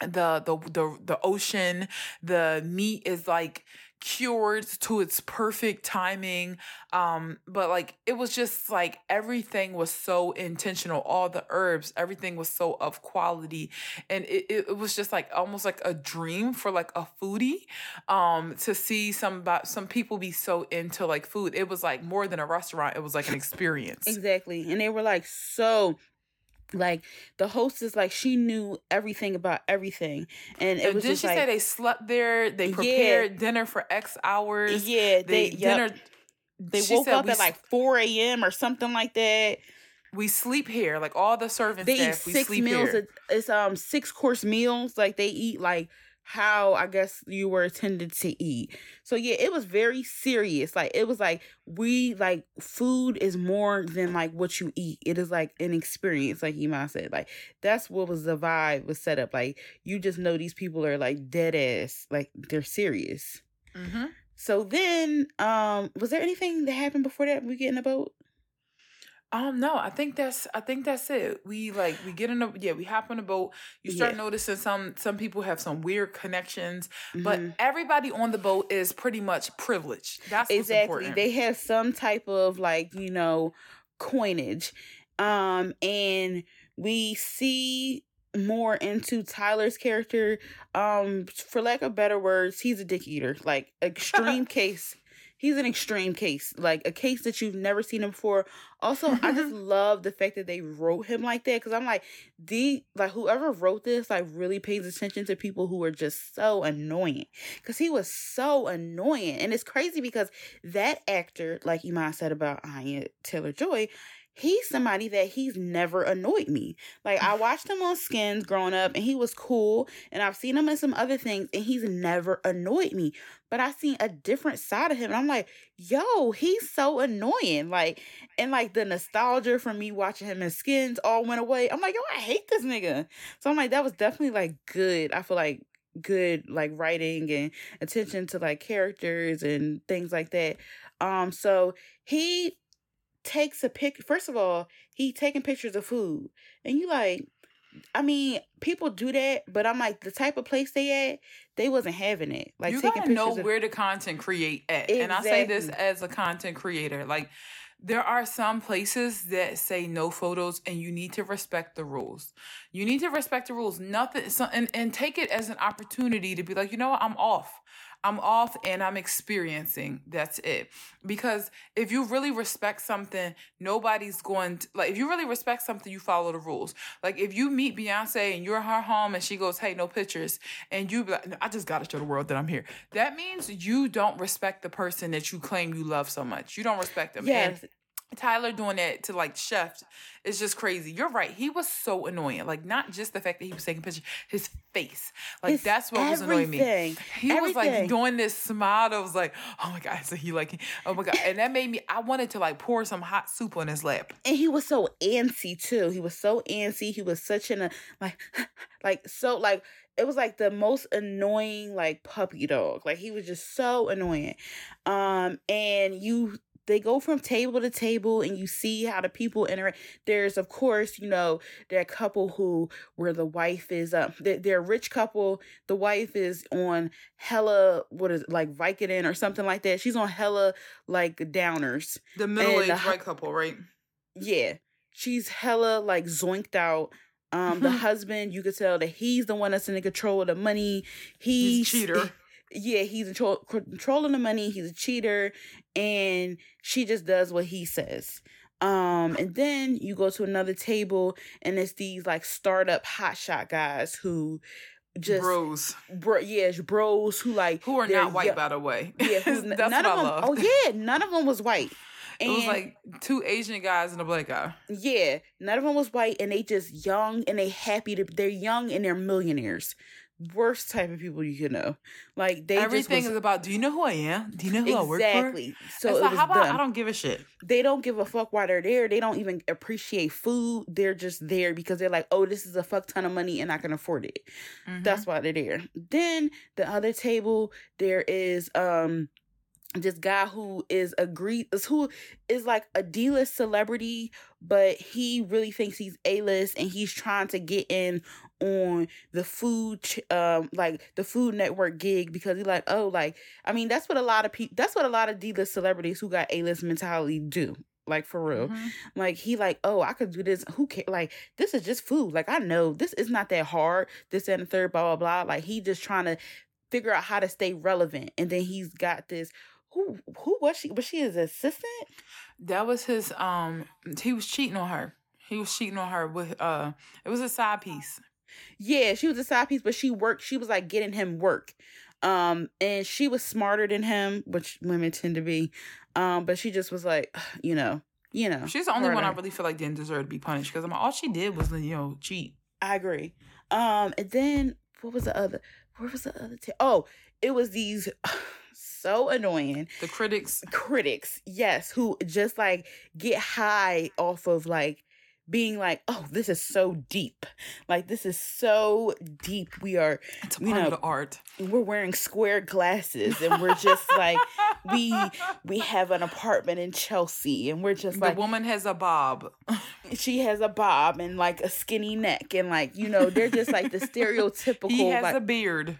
the the the the ocean. The meat is like cured to its perfect timing um but like it was just like everything was so intentional all the herbs everything was so of quality and it, it, was just like almost like a dream for like a foodie um to see some some people be so into like food it was like more than a restaurant it was like an experience Exactly. And they were like so like the hostess like she knew everything about everything. And it and was did just she like say they slept there they Yeah. prepared dinner for x hours Yeah, they they, yep. they woke up at like four AM or something like that. we sleep here like all the servant They eat staff we six sleep meals. here It's um six course meals. Like they eat like how I guess you were intended to eat. So yeah, it was very serious. Like it was like we like food is more than like what you eat. It is like an experience, like Iman said. Like that's what was the vibe was set up. Like you just know these people are like dead ass, like they're serious. Mm-hmm. So then, um, was there anything that happened before that we get in a boat? Um, no, I think that's I think that's it. We like we get in a yeah, we hop on a boat. You start Yeah. noticing some some people have some weird connections, but Mhm. everybody on the boat is pretty much privileged. That's what's exactly important. they have some type of like you know coinage um and we see more into tyler's character um for lack of better words he's a dick eater like [LAUGHS] extreme case he's an extreme case like a case that you've never seen him before. Also i mm-hmm. just love the fact that they wrote him like that because i'm like the like whoever wrote this like really pays attention to people who are just so annoying because he was so annoying. And it's crazy because that actor like Iman said about Anya Taylor Joy he's somebody that he's never annoyed me. Like I watched him on Skins growing up and he was cool and I've seen him in some other things and he's never annoyed me. But I seen a different side of him and I'm like yo he's so annoying. Like and like the nostalgia from me watching him in Skins all went away. I'm like yo I hate this nigga. So I'm like that was definitely like good. I feel like good like writing and attention to like characters and things like that. Um, so he takes a pic. First of all, he taking pictures of food, and you like, I mean, people do that, but I'm like, the type of place they at, they wasn't having it. Like you taking gotta know of, where the content create at. And I say this as a content creator. Like there are some places that say no photos and you need to respect the rules. You need to respect the rules. Nothing so, and, and take it as an opportunity to be like, you know what, I'm off. I'm off and I'm experiencing. That's it. Because if you really respect something, nobody's going to like if you really respect something, you follow the rules. Like if you meet Beyonce and you're at her home and she goes, Hey, no pictures, and you be like, "No, I just gotta show the world that I'm here. That means you don't respect the person that you claim you love so much. You don't respect them. yes, And Tyler doing that to like Chef is just crazy. You're right. He was so annoying. Like not just the fact that he was taking pictures, his face. Like it's that's what was annoying me. everything. He was like doing this smile that was like, oh my god, so he like, oh my god, and that made me. I wanted to like pour some hot soup on his lap. and he was so antsy too. He was so antsy. He was such an like [LAUGHS] like so like it was like the most annoying like puppy dog. Like he was just so annoying. Um and you they go from table to table and you see how the people interact. There's of course, you know, that couple who where the wife is uh they're, they're a rich couple. The wife is on hella what is it, like Vicodin or something like that. She's on hella like downers. The middle aged white couple, right? Yeah. She's hella like zoinked out. Um, the [LAUGHS] husband, you could tell that he's the one that's in the control of the money. He's a He's cheater. Yeah, he's control, controlling the money. He's a cheater, and she just does what he says. Um, and then you go to another table, and it's these like startup hotshot guys who just Bros bro, yeah, bros who like who are not white, yo- by the way. yeah, [LAUGHS] that's none what of I them. love. Oh yeah, none of them was white. [LAUGHS] it was like two Asian guys and a black guy. Yeah, none of them was white, and they just young and they happy to. They're young and they're millionaires. Worst type of people you could know. Like they Everything just is about. Do you know who I am? Do you know who I work for? exactly. So like, was how about done. I don't give a shit. they don't give a fuck why they're there. They don't even appreciate food. They're just there because they're like, oh, this is a fuck ton of money and I can afford it. Mhm. That's why they're there. Then the other table, there is um this guy who is a gre- is who is like a D-list celebrity, but he really thinks he's A-list and he's trying to get in on the food ch- um like the food network gig because he's like oh like I mean that's what a lot of people that's what a lot of D-list celebrities who got A-list mentality do like for real Mhm. like he like, oh, I could do this. Who care? Like this is just food. Like I know this is not that hard. This and the third, blah blah blah. Like he just trying to figure out how to stay relevant. And then he's got this. Who who was she? Was she his assistant? That was his. Um, he was cheating on her. He was cheating on her with. Uh, it was a side piece. Yeah, she was a side piece, but she worked. She was like getting him work. Um, and she was smarter than him, which women tend to be. Um, but she just was like, [SIGHS] you know, you know. She's the only one I really feel like didn't deserve to be punished because I'm mean, all she did was you know cheat. I agree. Um, and then what was the other? where was the other ta- oh it was these [SIGHS] so annoying The critics. critics yes who just like get high off of like being like oh this is so deep like this is so deep we are It's you know, of the art. we're wearing square glasses and we're [LAUGHS] just like we we have an apartment in chelsea and we're just the like The woman has a bob. [LAUGHS] she has a bob and like a skinny neck and like you know they're just like the [LAUGHS] stereotypical He has like, a beard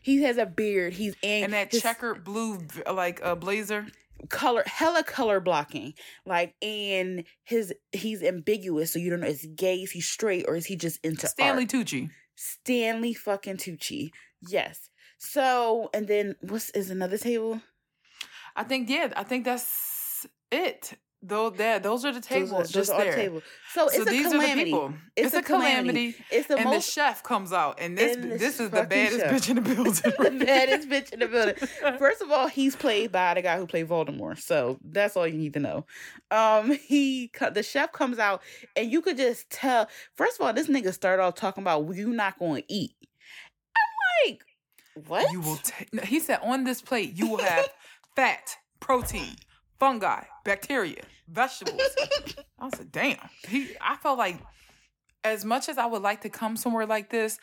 he has a beard he's in and that his checkered blue like a blazer. Color hella color blocking like and his he's ambiguous so you don't know is he gay is he straight or is he just into Stanley art? Tucci. stanley fucking tucci yes so and then what's is another table I think yeah. I think that's it. Though that those are the tables those just are there. table. so it's so a these are the people. It's It's, a a calamity. it's the and most the chef comes out, and this And this is the baddest chef. bitch in the [LAUGHS] building. the baddest bitch in the building. First of all, he's played by the guy who played Voldemort, so that's all you need to know. Um, he the chef comes out, and you could just tell. First of all, this nigga started off talking about "Well, you not going to eat. I'm like, what? You will. no, he said, on this plate, you will have [LAUGHS] fat, protein, fungi, bacteria, vegetables. [LAUGHS] I said, damn. He. I felt like, as much as I would like to come somewhere like this.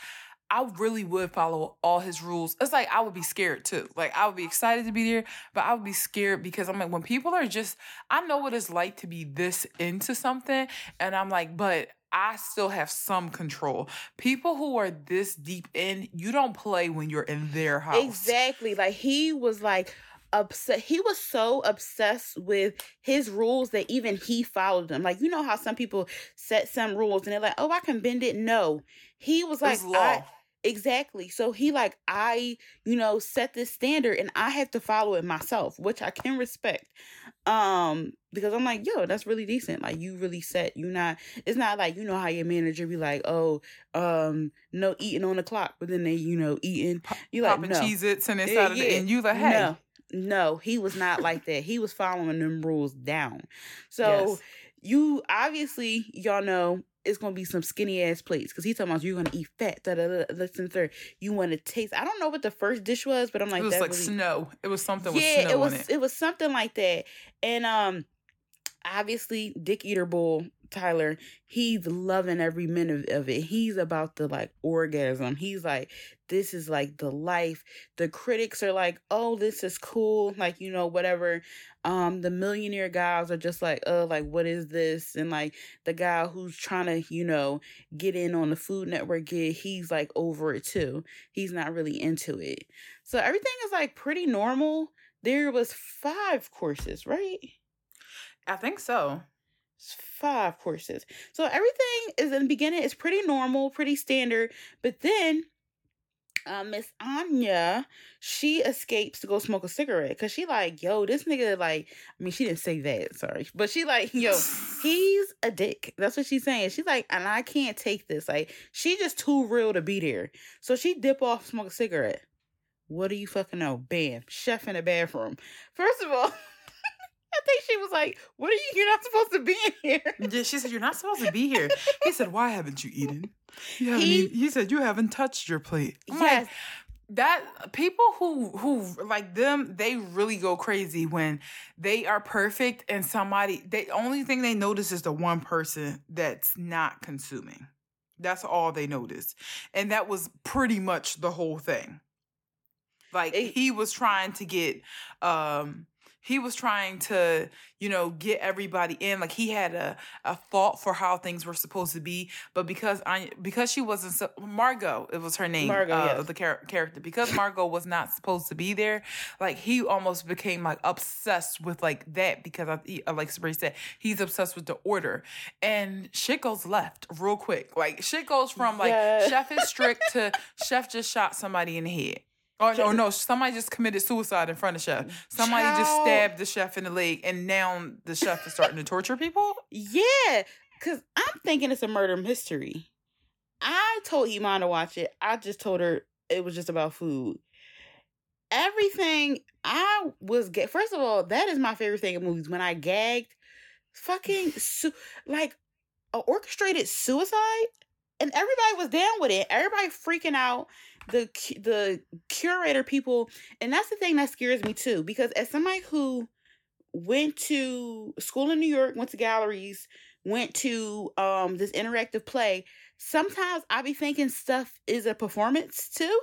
I really would follow all his rules. It's like I would be scared too. Like I would be excited to be there, but I would be scared because I'm like, when people are just, I know what it's like to be this into something, and I'm like, but I still have some control. People who are this deep in, you don't play when you're in their house. Exactly. Like he was like upset. He was so obsessed with his rules that even he followed them. Like you know how some people set some rules and they're like, "Oh, I can bend it." No, he was like. I, Exactly. So he like I, you know, set this standard and I have to follow it myself, which I can respect. Um because I'm like, yo, that's really decent. Like you really set you not it's not like you know how your manager be like, "Oh, um no eating on the clock," but then they, you know, eating. You like Popping no. Cheez Its and Yeah, inside of yeah. it, and you like, hey, No. No, he was not like that. He was following them rules down. So Yes. you obviously y'all know it's gonna be some skinny ass plates because he's talking about you're gonna eat fat. Da da da. Listen, third, you want to taste. I don't know what the first dish was, but I'm like it was like really, snow. It was something with yeah, snow it was it. it was something like that. And um, obviously Dick Eater Bull Tyler, he's loving every minute of it. He's about the like orgasm. He's like, this is like the life. The critics are like, oh, this is cool, like you know whatever. Um, the millionaire guys are just like, oh, like what is this? And like the guy who's trying to, you know, get in on the Food Network gig, he's like over it too. He's not really into it. So everything is like pretty normal. There was five courses, right? I think so. Five courses. So everything is in the beginning is pretty normal, pretty standard. But then uh, Miss Anya, she escapes to go smoke a cigarette because she like, yo, this nigga like, I mean, she didn't say that, sorry, but she like, yo, he's a dick. That's what she's saying. She's like, and I can't take this. Like, she just too real to be there. So she dip off, smoke a cigarette. What do you fucking know? Bam, chef in the bathroom. First of all. [LAUGHS] I think she was like, "What are you? You're not supposed to be in here." Yeah, she said, You're not supposed to be here. He said, Why haven't you eaten? You haven't He- eat- he said, You haven't touched your plate. I'm Yes. like, that people who who like them, they really go crazy when they are perfect and somebody the only thing they notice is the one person that's not consuming. That's all they notice. And that was pretty much the whole thing. Like It- he was trying to get um he was trying to, you know, get everybody in. Like he had a, a thought for how things were supposed to be, but because I because she wasn't so, Margot, it was her name, Margot, uh, yes. the char- character. Because Margot was not supposed to be there, like he almost became like obsessed with like that. Because I, he, like Sabrina said, he's obsessed with the order, and shit goes left real quick. Like shit goes from like Yeah. chef is strict to chef just shot somebody in the head. Oh, or no, no, somebody just committed suicide in front of chef. Somebody just stabbed the chef in the leg, and now the chef is starting to torture people. Yeah, because I'm thinking it's a murder mystery. I told Iman to watch it. I just told her it was just about food. Everything I was get. First of all, that is my favorite thing in movies. When I gagged, fucking [SIGHS] su- like a orchestrated suicide. and everybody was down with it. Everybody freaking out. The the curator people, and that's the thing that scares me too. Because as somebody who went to school in New York, went to galleries, went to um this interactive play, sometimes I be thinking stuff is a performance too.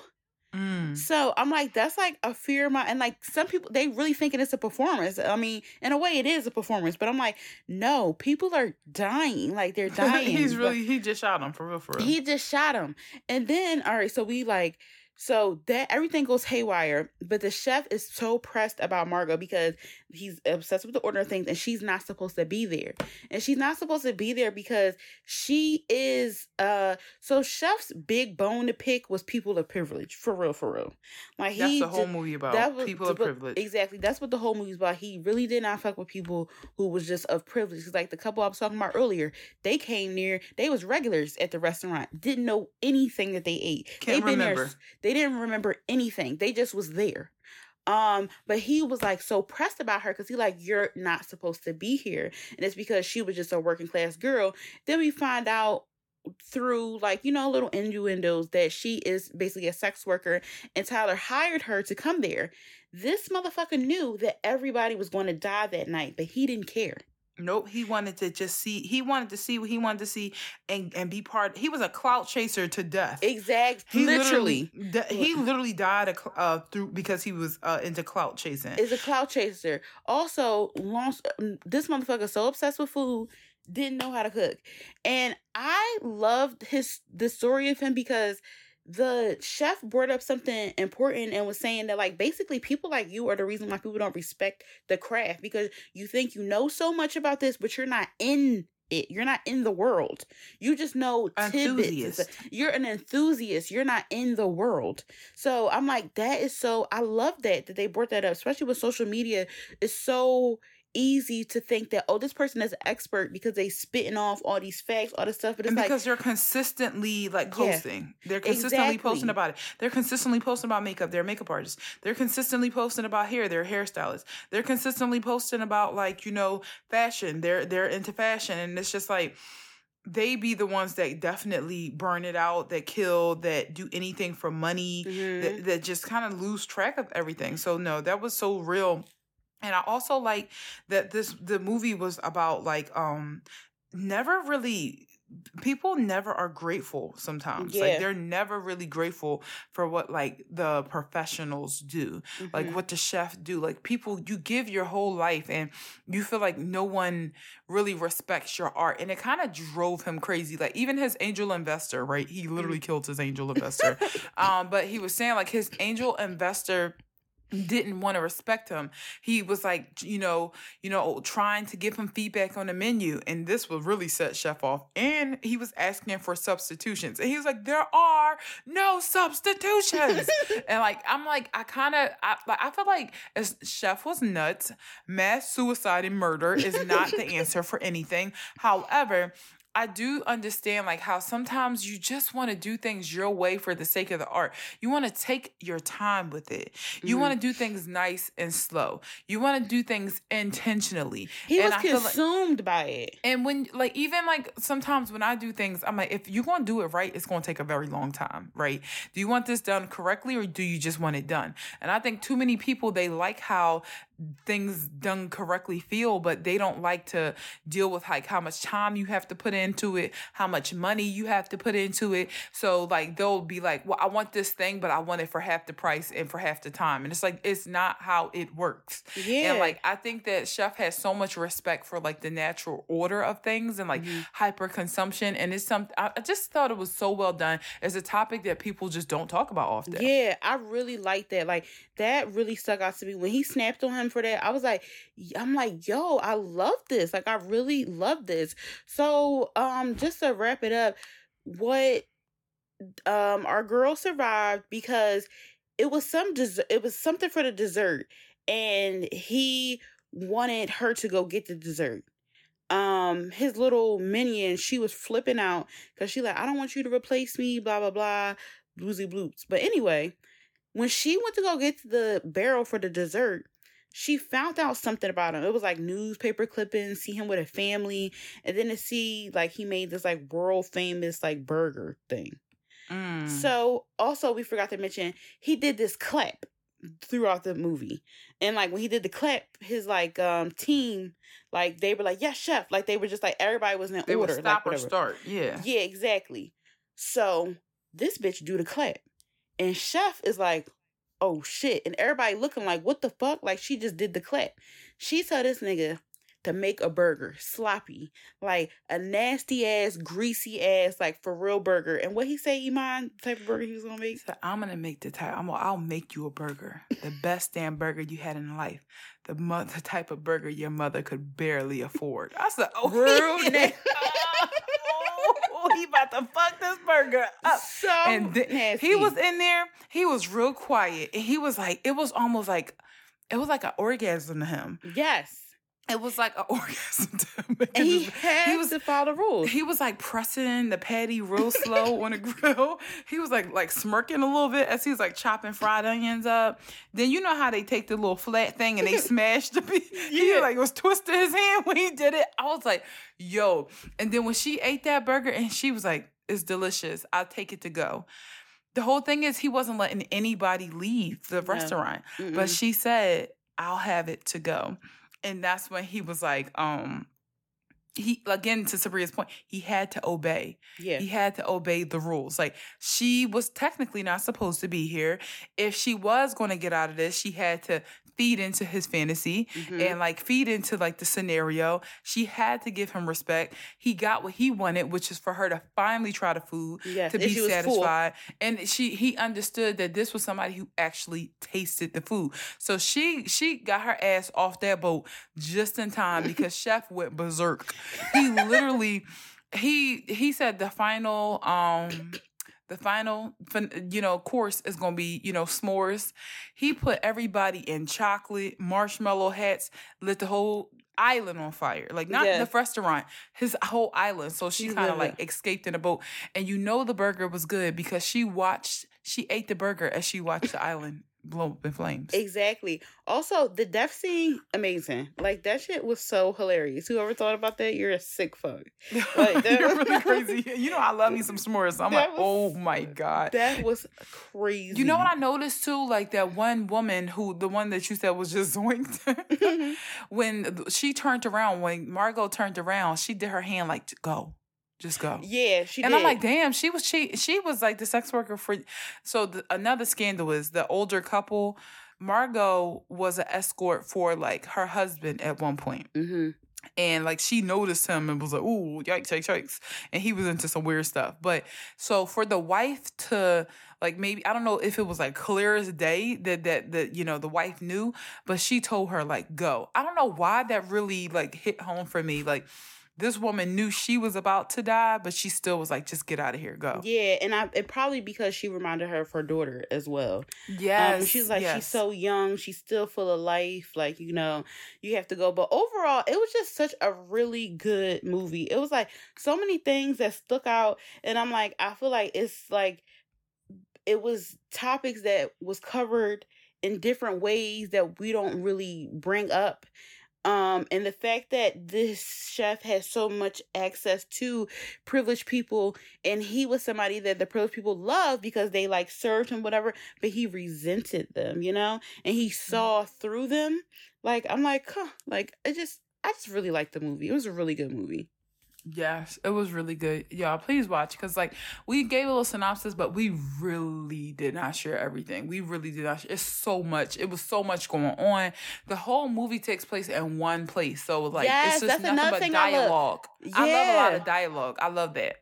Mm. So I'm like, that's like a fear of my and like some people they really thinking it's a performance. I mean, in a way it is a performance, but I'm like, no, people are dying. Like they're [LAUGHS] dying. He's really he just shot him for real for real. he just shot him. And then, all right, so we like, so that everything goes haywire, but the chef is so pressed about Margot because he's obsessed with the order of things and she's not supposed to be there. And she's not supposed to be there because she is uh so chef's big bone to pick was people of privilege. For real, for real. Like That's he the whole movie about that was people of privilege. Exactly. That's what the whole movie's about. He really did not fuck with people who was just of privilege. like the couple I was talking about earlier, they came near. They was regulars at the restaurant. Didn't know anything that they ate. Can't they been there. remember. s- They didn't remember anything. They just was there. Um, but he was like so pressed about her because he like you're not supposed to be here, and it's because she was just a working class girl. Then we find out through like you know little innuendos that she is basically a sex worker and Tyler hired her to come there. This motherfucker knew that everybody was going to die that night, but he didn't care. Nope, he wanted to just see. He wanted to see what he wanted to see, and and be part. He was a clout chaser to death. Exactly. He literally, di- he literally died a uh, through because he was uh, into clout chasing. is a clout chaser. Also, long, this motherfucker so obsessed with food, didn't know how to cook, and I loved his the story of him because the chef brought up something important and was saying that like basically people like you are the reason why people don't respect the craft because you think you know so much about this, but you're not in it. You're not in the world. You just know tidbits. Enthusiast. stuff. You're an enthusiast. You're not in the world. So I'm like, that is so. I love that that they brought that up, especially with social media. It's so easy to think that oh, this person is an expert because they spitting off all these facts, all this stuff. But it's and like because they're consistently like Yeah. posting, they're consistently posting about it. They're consistently posting about makeup. They're makeup artists. They're consistently posting about hair. They're hairstylists. They're consistently posting about like you know fashion. They're they're into fashion, and it's just like they be the ones that definitely burn it out, that kill, that do anything for money, Mhm. that, that just kind of lose track of everything. So no, that was so real. And I also like that this the movie was about like um never really people never are grateful sometimes. Yeah. like they're never really grateful for what like the professionals do like Mhm. what the chef do. Like people you give your whole life and you feel like no one really respects your art. And it kind of drove him crazy. Like even his angel investor right? He literally killed his angel [LAUGHS] investor. Um but he was saying like his angel investor didn't want to respect him. He was like you know you know trying to give him feedback on the menu and this will really set chef off and he was asking for substitutions and he was like there are no substitutions. [LAUGHS] And like i'm like i kind of I, like, I feel like as chef was nuts mass suicide and murder is not the [LAUGHS] answer for anything. However I do understand like how sometimes you just want to do things your way for the sake of the art. You want to take your time with it. You Mhm. want to do things nice and slow. You want to do things intentionally. he and was I feel like- consumed by it. And when like even like sometimes when I do things, I'm like, if you're gonna do it right, it's gonna take a very long time, right? Do you want this done correctly or do you just want it done? And I think too many people they like how things done correctly feel, but they don't like to deal with like how much time you have to put into it, how much money you have to put into it. So like they'll be like, Well, I want this thing, but I want it for half the price and for half the time. And it's like it's not how it works. Yeah, And like I think that Chef has so much respect for like the natural order of things and like Mhm. hyper consumption. And it's something I I just thought it was so well done. It's a topic that people just don't talk about often. Yeah, I really like that. Like that really stuck out to me when he snapped on him for that. I was like, I'm like, yo, I love this. Like I really love this. So, um, just to wrap it up, what um our girl survived because it was some dessert. It was something for the dessert, and he wanted her to go get the dessert. Um, his little minion, she was flipping out because she like, I don't want you to replace me, blah blah blah, bluesy bloops. But anyway, when she went to go get the barrel for the dessert, she found out something about him. It was like newspaper clippings, see him with a family, and then to see like he made this like world famous like burger thing. Mm. So also we forgot to mention he did this clap throughout the movie. And like when he did the clap, his like um team, like they were like, Yes, chef. Like they were just like everybody was in they order. would like, stop or start. Yeah. Yeah, exactly. So this bitch do the clap. And Chef is like, oh shit. And everybody looking like, what the fuck? Like she just did the clap. She told this nigga to make a burger, sloppy, like a nasty ass, greasy ass, like for real burger. And what he say, Iman, the type of burger he was gonna make? said, I'm gonna make the type. I'm. Gonna, I'll make you a burger, the best damn burger you had in life, the mo- the type of burger your mother could barely afford. I said, Oh, [LAUGHS] Real [LAUGHS] yeah. About to fuck this burger up. So And th- nasty. He was in there. He was real quiet, and he was like, it was almost like, it was like an orgasm to him. yes. It was like an [LAUGHS] orgasm to. And he had he was- to follow the rules. he was like pressing the patty real slow on the [LAUGHS] grill. He was like like smirking a little bit as he was like chopping fried onions up. Then you know how they take the little flat thing and they [LAUGHS] smash the piece. He Yeah. like it was twisting his hand when he did it. I was like, yo. And then when she ate that burger and she was like, it's delicious. I'll take it to go. The whole thing is he wasn't letting anybody leave the restaurant. Mm-mm. But she said, I'll have it to go. And that's when he was like, um, he again to Sabria's point, he had to obey. yeah. He had to obey the rules. Like she was technically not supposed to be here. If she was going to get out of this, she had to feed into his fantasy Mhm. and like feed into like the scenario. She had to give him respect. He got what he wanted, which is for her to finally try the food yes. to be she was full. satisfied. And she he understood that this was somebody who actually tasted the food. So she she got her ass off that boat just in time [LAUGHS] because Chef went berserk. He literally he he said the final um the final fin- you know course is going to be you know s'mores. He put everybody in chocolate marshmallow hats lit the whole island on fire. Like not Yeah. the restaurant his whole island. So she kind of like escaped in a boat. And you know the burger was good because she watched she ate the burger as she watched the island blow up in flames Exactly. Also, the death scene, amazing. Like that shit was so hilarious. Whoever thought about that, you're a sick fuck. Like, that- [LAUGHS] you're really crazy [LAUGHS] you know i love me some s'mores so i'm like was- oh my god That was crazy. You know what I noticed too? Like that one woman who, the one that you said was just [LAUGHS] zoinked. I? when she turned around, when Margot turned around, she did her hand like, go, just go. yeah, she and did. I'm like, damn, she was she she was like the sex worker for. So the, another scandal is the older couple. Margot was an escort for like her husband at one point hmm and like she noticed him and was like, "Ooh, yikes, yikes, yikes!" And he was into some weird stuff. But so for the wife to like maybe I don't know if it was like clear as day that that that you know the wife knew, but she told her like go. I don't know why that really like hit home for me. Like this woman knew she was about to die, but she still was like, "Just get out of here, go." Yeah, and I it probably because she reminded her of her daughter as well. Yes, um, she's like she's so young, she's still full of life. Like you know, you have to go. But overall, it was just such a really good movie. It was like so many things that stuck out, and I'm like, I feel like it's like it was topics that was covered in different ways that we don't really bring up um and the fact that this chef has so much access to privileged people and he was somebody that the privileged people loved because they like served him whatever but he resented them you know? And he saw through them like i'm like huh like i just i just really liked the movie. It was a really good movie Yes, it was really good. Y'all, please watch because like we gave a little synopsis, but we really did not share everything. We really did not. Share. It's so much. It was so much going on. The whole movie takes place in one place, so like Yes, it's just nothing but thing I love. dialogue. I love a lot of dialogue. I love that.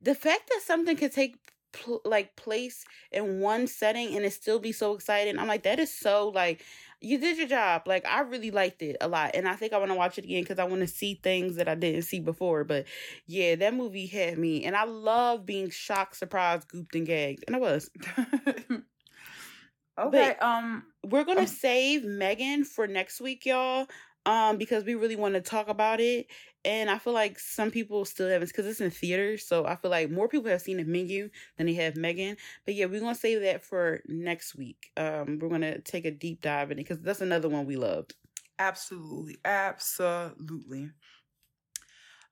the fact that something could take pl- like place in one setting and it still be so exciting i'm like that is so like you did your job like i really liked it a lot and i think i want to watch it again because i want to see things that i didn't see before but yeah that movie had me and i love being shocked surprised gooped and gagged and i was [LAUGHS] okay. But, um. we're gonna Um, save megan for next week y'all um, because we really want to talk about it. And I feel like some people still haven't, because it's in theaters. So I feel like more people have seen the menu than they have Megan. But yeah, we're going to save that for next week. Um, we're going to take a deep dive in it because that's another one we loved. Absolutely. Absolutely.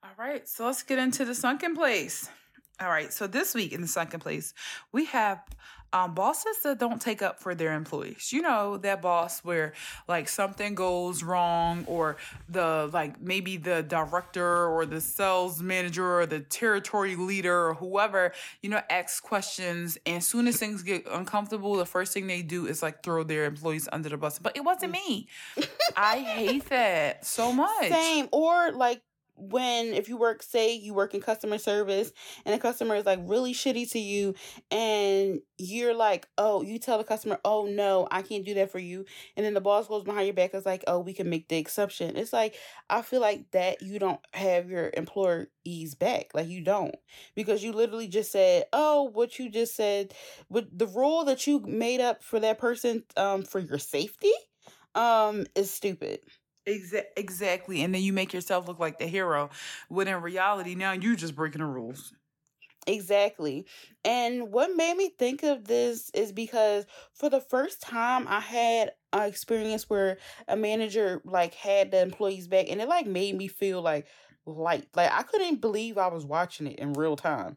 All right. So let's get into the sunken place. All right. So this week in the sunken place, we have um, bosses that don't take up for their employees. You know, that boss where like something goes wrong or the like maybe the director or the sales manager or the territory leader or whoever, you know, asks questions and as soon as things get uncomfortable, the first thing they do is like throw their employees under the bus. But it wasn't me. I hate that so [LAUGHS] much. Same. Or like when if you work say you work in customer service and the customer is like really shitty to you and you're like oh you tell the customer oh no i can't do that for you and then the boss goes behind your back is like oh we can make the exception. It's like i feel like that you don't have your employees back like you don't because you literally just said oh what you just said with the rule that you made up for that person um for your safety um is stupid Exa- exactly. And then you make yourself look like the hero. When in reality, now you're just breaking the rules. Exactly. And what made me think of this is because for the first time I had an experience where a manager like had the employees back and it like made me feel like light. Like I couldn't believe I was watching it in real time.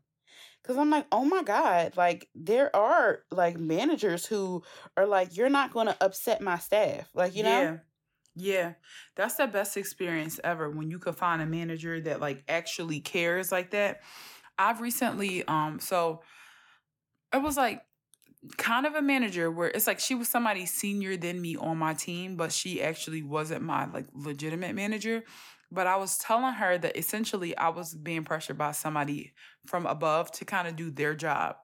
Cause I'm like, oh my God, like there are like managers who are like, you're not gonna upset my staff. Like, you know? Yeah. Yeah, that's the best experience ever when you could find a manager that like actually cares like that. I've recently um so it was like kind of a manager where it's like she was somebody senior than me on my team, but she actually wasn't my like legitimate manager. But I was telling her that essentially I was being pressured by somebody from above to kind of do their job.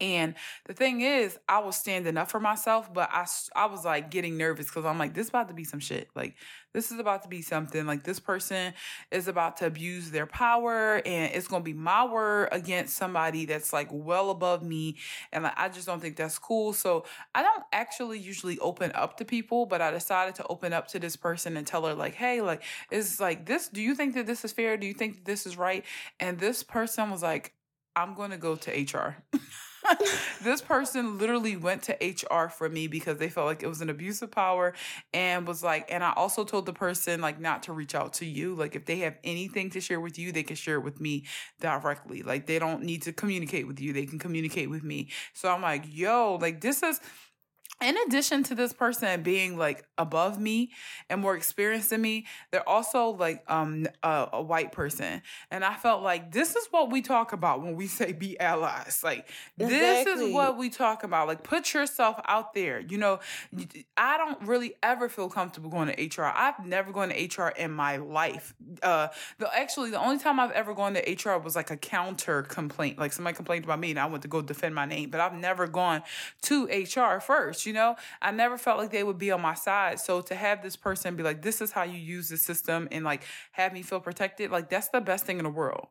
And the thing is, I was standing up for myself, but I, I was like getting nervous because I'm like, this about to be some shit. Like, this is about to be something. Like, this person is about to abuse their power, and it's going to be my word against somebody that's like well above me. And like, I just don't think that's cool. So, I don't actually usually open up to people, but I decided to open up to this person and tell her, like, hey, like, is like this, do you think that this is fair? Do you think this is right? And this person was like, I'm going to go to HR. [LAUGHS] [LAUGHS] this person literally went to HR for me because they felt like it was an abuse of power and was like, and I also told the person like not to reach out to you. Like if they have anything to share with you, they can share it with me directly. Like they don't need to communicate with you. They can communicate with me. So I'm like, yo, like this is in addition to this person being like above me and more experienced than me they're also like um a, a, white person. And i felt like this is what we talk about when we [LAUGHS] say be allies. Like exactly. this is what we talk about. Like put yourself out there. You know i don't really ever feel comfortable going to hr i've never gone to hr in my life. Uh the actually the only time i've ever gone to hr was like a counter complaint. Like somebody complained about me and i went to go defend my name but i've never gone to hr first you know, I never felt like they would be on my side. So to have this person be like, this is how you use the system and like have me feel protected, like that's the best thing in the world.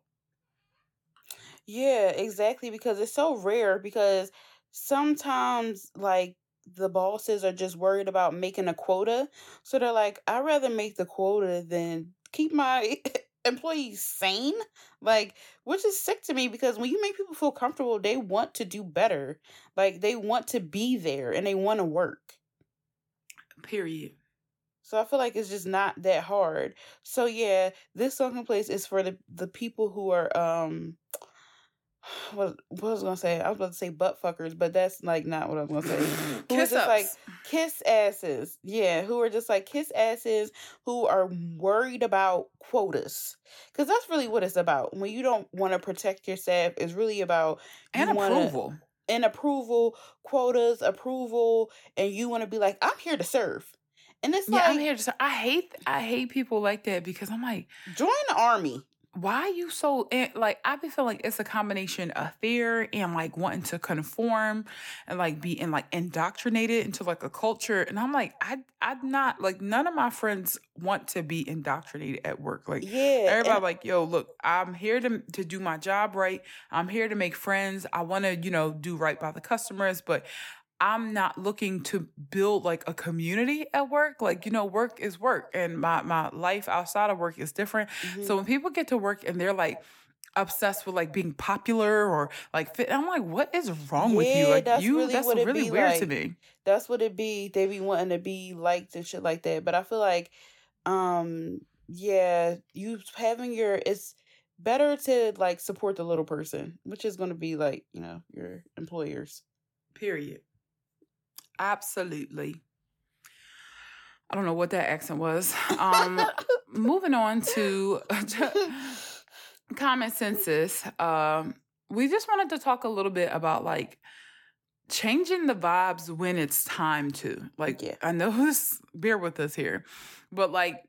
Yeah, exactly. Because it's so rare because sometimes like the bosses are just worried about making a quota. So they're like, I'd rather make the quota than keep my [LAUGHS] employees sane? Like which is sick to me because when you make people feel comfortable they want to do better. Like they want to be there and they want to work. Period. So i feel like it's just not that hard. So yeah this sunken place is for the the people who are um what, what was I gonna say? I was about to say butt fuckers, but that's like not what I was gonna say. [LAUGHS] who kiss just like kiss asses, yeah. Who are just like kiss asses who are worried about quotas, because that's really what it's about. When you don't want to protect yourself, it's really about and approval. Wanna, and approval, quotas, approval, and you want to be like, I'm here to serve. And it's yeah, like I'm here to serve. I hate I hate people like that because I'm like, join the army why are you so eh, like I be feeling like it's a combination of fear and like wanting to conform and like being like indoctrinated into like a culture. And I'm like I I'm not like none of my friends want to be indoctrinated at work. Like yeah everybody and- like yo look I'm here to to do my job right. I'm here to make friends. I want to you know do right by the customers. But I'm not looking to build like a community at work. Like, you know, work is work and my, my life outside of work is different. Mhm. So when people get to work and they're like obsessed with like being popular or like fit, I'm like, what is wrong with you? Like that's you really that's what really weird to me. that's what it be. They be wanting to be liked and shit like that. But I feel like, um, yeah, you having your it's better to like support the little person, which is going to be like you know your employers. Period. Absolutely. I don't know what that accent was. Um [LAUGHS] moving on to [LAUGHS] common census. Um we just wanted to talk a little bit about like changing the vibes when it's time to. Like Yeah. I know [LAUGHS] this bear with us here. But like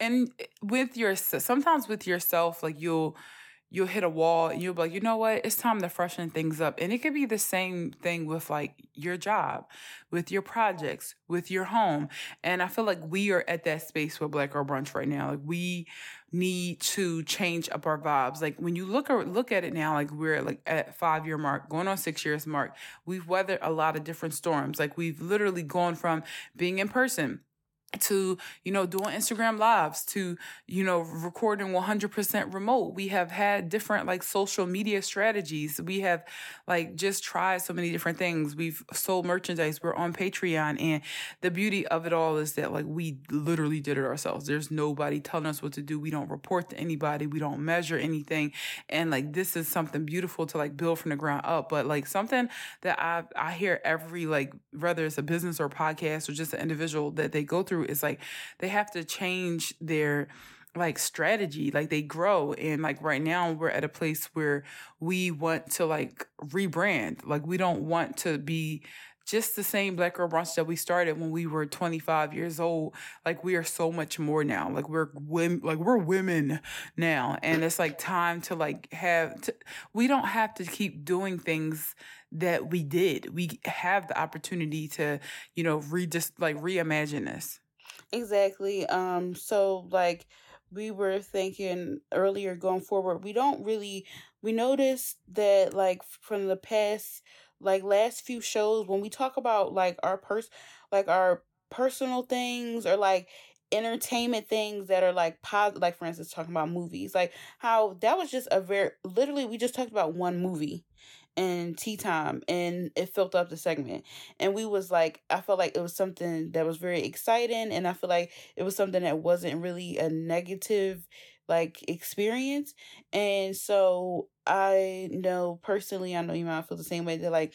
and with your sometimes with yourself like you'll you'll hit a wall and you'll be like, you know what? It's time to freshen things up. And it could be the same thing with like your job, with your projects, with your home. And I feel like we are at that space with Black Girl Brunch right now. Like we need to change up our vibes. Like when you look or look at it now, like we're like at five year mark, going on six years mark. We've weathered a lot of different storms. Like we've literally gone from being in person to you know doing instagram lives to you know recording 100% remote. We have had different like social media strategies. We have like just tried so many different things. We've sold merchandise. We're on patreon. And the beauty of it all is that like we literally did it ourselves. There's nobody telling us what to do. We don't report to anybody. We don't measure anything. And like this is something beautiful to like build from the ground up. But like something that i i hear every like whether it's a business or podcast or just an individual that they go through is like they have to change their like strategy like they grow and like right now we're at a place where we want to like rebrand like we don't want to be just the same black girl brunch that we started when we were 25 years old like we are so much more now like we're women like we're women now and it's like time to like have to, we don't have to keep doing things that we did we have the opportunity to you know re just like reimagine this Exactly. Um, so like we were thinking earlier going forward, we don't really we noticed that like from the past like last few shows when we talk about like our pers like our personal things or like entertainment things that are like positive like for instance talking about movies like how that was just a very literally we just talked about one movie and tea time and it filled up the segment. And we was like i felt like it was something that was very exciting and i feel like it was something that wasn't really a negative like experience. And so i know personally i know you might feel the same way that like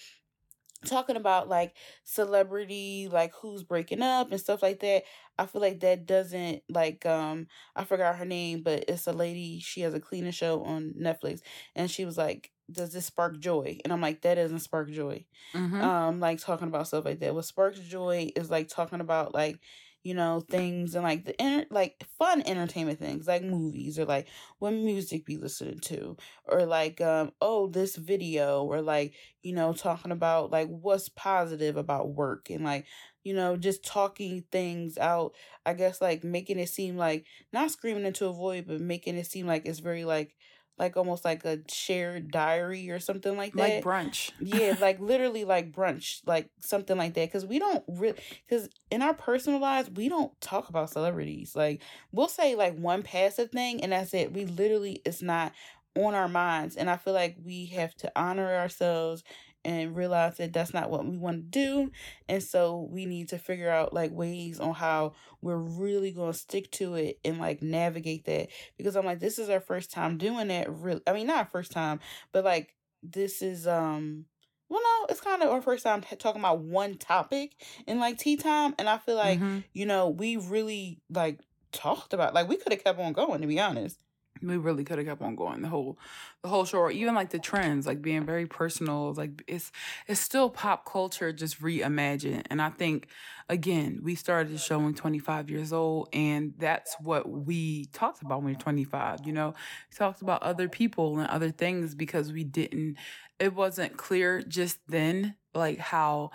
talking about like celebrity like who's breaking up and stuff like that i feel like that doesn't like um i forgot her name but it's a lady she has a cleaning show on netflix and she was like does this spark joy? And i'm like that doesn't spark joy. Mm-hmm. um like talking about stuff like that. What sparks joy is like talking about like you know things and like the inter- like fun entertainment things like movies or like what music we listening to or like um oh this video or like you know talking about like what's positive about work and like you know just talking things out. I guess like making it seem like not screaming into a void but making it seem like it's very like like almost like a shared diary or something like that like brunch yeah, [LAUGHS] like literally like brunch, like something like that. Because we don't really, because in our personal lives, we don't talk about celebrities. Like we'll say like one passive thing, and that's it. We literally, it's not on our minds. And I feel like we have to honor ourselves and realize that that's not what we want to do. And so we need to figure out like ways on how we're really going to stick to it and like navigate that. Because I'm like, this is our first time doing that. Really, I mean, not first time, but like this is um well no it's kind of our first time talking about one topic in like tea time and i feel like Mhm. you know we really like talked about like we could have kept on going to be honest we really could have kept on going the whole the whole show or even like the trends like being very personal like it's it's still pop culture just reimagined. And i think again we started the show when 25 years old and that's what we talked about when were 25 you know? We talked about other people and other things because we didn't it wasn't clear just then like how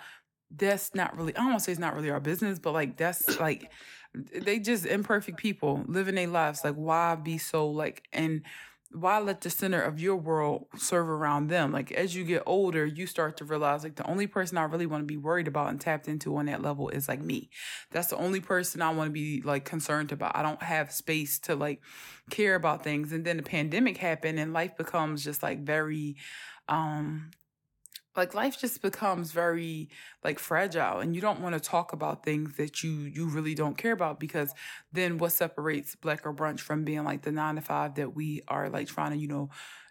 that's not really i don't want to say it's not really our business but like that's like they just imperfect people living their lives like why be so like and why let the center of your world serve around them? Like as you get older, you start to realize like the only person I really want to be worried about and tapped into on that level is like me. That's the only person I want to be like concerned about. I don't have space to like care about things. And then the pandemic happened and life becomes just like very um like life just becomes very like fragile and you don't want to talk about things that you you really don't care about because then what separates Black Girl Brunch from being like the nine to five that we are like trying to you know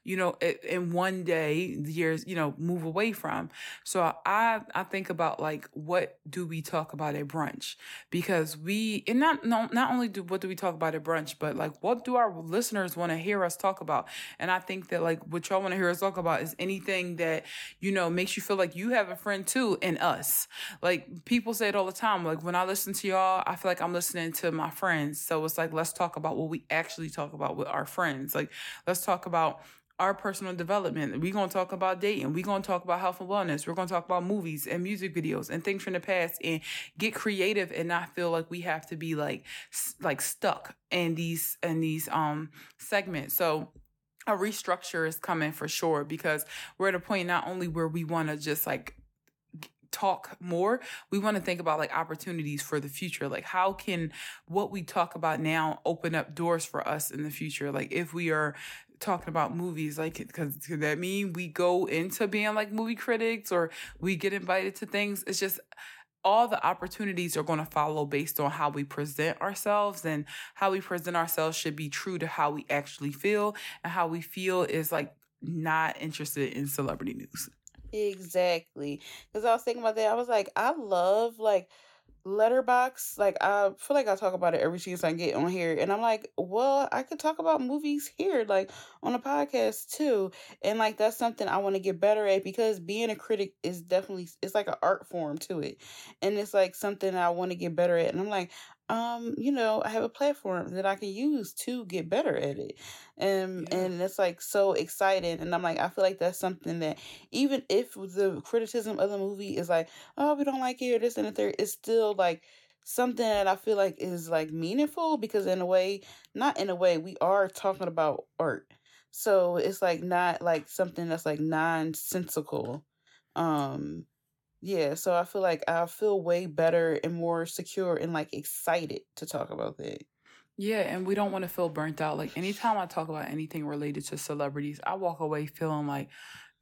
you know, in one day, years, you know, move away from. So I, I think about like, what do we talk about at brunch? Because we, and not, no, not only do, what do we talk about at brunch, but like, what do our listeners want to hear us talk about? And I think that like, what y'all want to hear us talk about is anything that, you know, makes you feel like you have a friend too in us. Like people say it all the time. Like when I listen to y'all, I feel like I'm listening to my friends. So it's like, let's talk about what we actually talk about with our friends. Like, let's talk about our personal development. We're going to talk about dating. We're going to talk about health and wellness. We're going to talk about movies and music videos and things from the past and get creative and not feel like we have to be like, like stuck in these, in these, um, segments. So, a restructure is coming for sure because we're at a point not only where we want to just like talk more we want to think about like opportunities for the future like how can what we talk about now open up doors for us in the future like if we are talking about movies like because could that mean we go into being like movie critics or we get invited to things. It's just all the opportunities are going to follow based on how we present ourselves and how we present ourselves should be true to how we actually feel and how we feel is like not interested in celebrity news. Exactly. Because i was thinking about that i was like i love like Letterboxd like i feel like i talk about it every chance i get on here and i'm like well i could talk about movies here like on a podcast too and like that's something i want to get better at because being a critic is definitely it's like an art form to it and it's like something i want to get better at and i'm like um, you know, I have a platform that I can use to get better at it. And yeah. and it's like so exciting and I'm like I feel like that's something that even if the criticism of the movie is like, oh, we don't like it or this and the third, it's still like something that I feel like is like meaningful because in a way, not in a way, we are talking about art. So it's like not like something that's like nonsensical. Um yeah, so I feel like I feel way better and more secure and like excited to talk about that. Yeah, and we don't want to feel burnt out. Like anytime I talk about anything related to celebrities, I walk away feeling like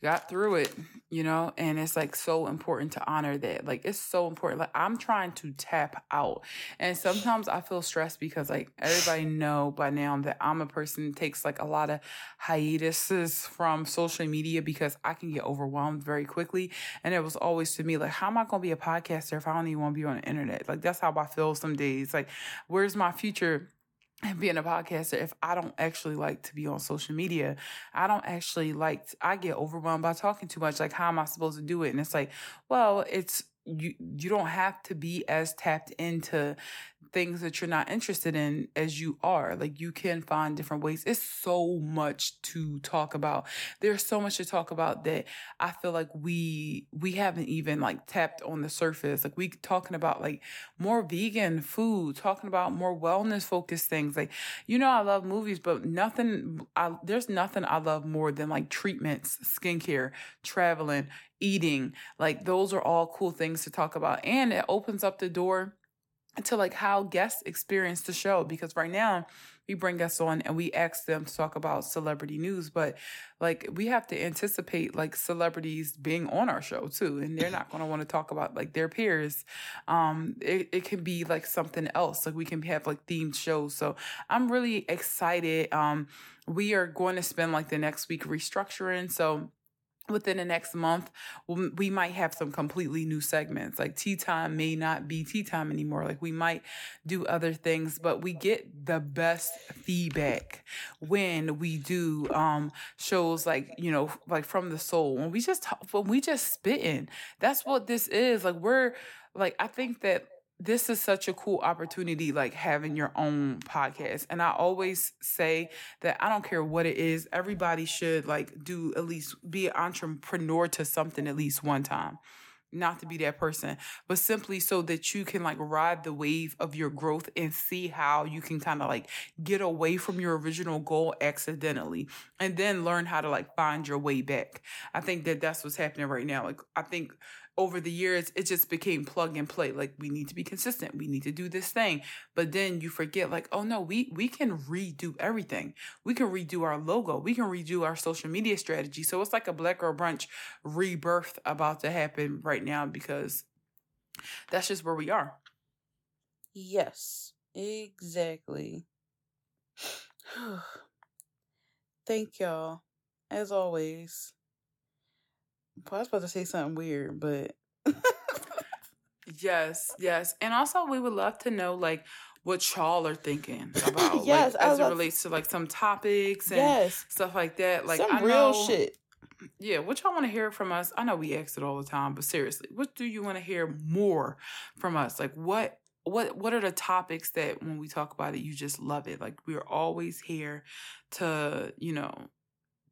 got through it, you know, and it's like so important to honor that. Like it's so important. Like I'm trying to tap out. And sometimes I feel stressed because like everybody know by now that I'm a person takes like a lot of hiatuses from social media because I can get overwhelmed very quickly. And it was always to me like, how am I gonna be a podcaster if I don't even want to be on the internet? Like that's how I feel some days. Like, where's my future? And being a podcaster if I don't actually like to be on social media. I don't actually like, to, I get overwhelmed by talking too much. Like, how am I supposed to do it? And it's like, well, it's, you, you don't have to be as tapped into things that you're not interested in as you are. Like you can find different ways. It's so much to talk about. There's so much to talk about that I feel like we we haven't even like tapped on the surface. Like we talking about like more vegan food, talking about more wellness focused things. Like you know I love movies, but nothing I there's nothing I love more than like treatments, skincare, traveling, eating. Like those are all cool things to talk about and it opens up the door to like how guests experience the show because right now we bring guests on and we ask them to talk about celebrity news but like we have to anticipate like celebrities being on our show too and they're not going to want to talk about like their peers. Um it, it can be like something else. Like we can have like themed shows. So i'm really excited. Um we are going to spend like the next week restructuring. So within the next month we might have some completely new segments. Like tea time may not be tea time anymore. Like we might do other things but we get the best feedback when we do um shows like you know like from the soul. When we just talk, when we just spitting that's what this is. Like we're like i think that this is such a cool opportunity, like having your own podcast. And I always say that I don't care what it is, everybody should like do at least be an entrepreneur to something at least one time. not to be that person, but simply so that you can like ride the wave of your growth and see how you can kind of like get away from your original goal accidentally and then learn how to like find your way back. I think that that's what's happening right now. Like, I think over the years, it just became plug and play. Like we need to be consistent. We need to do this thing. But then you forget, like, oh no, we we can redo everything. We can redo our logo. We can redo our social media strategy. So it's like a Black Girl Brunch rebirth about to happen right now because that's just where we are. Yes, exactly. [SIGHS] Thank y'all, as always. I was supposed to say something weird, but yes, yes, and also we would love to know like what y'all are thinking [LAUGHS] about, yes, like, as it relates to like some topics and yes. stuff like that. Like some I real know, shit. Yeah, what y'all want to hear from us? I know we ask it all the time, but seriously, what do you want to hear more from us? Like what what what are the topics that when we talk about it you just love it? Like we're always here to, you know,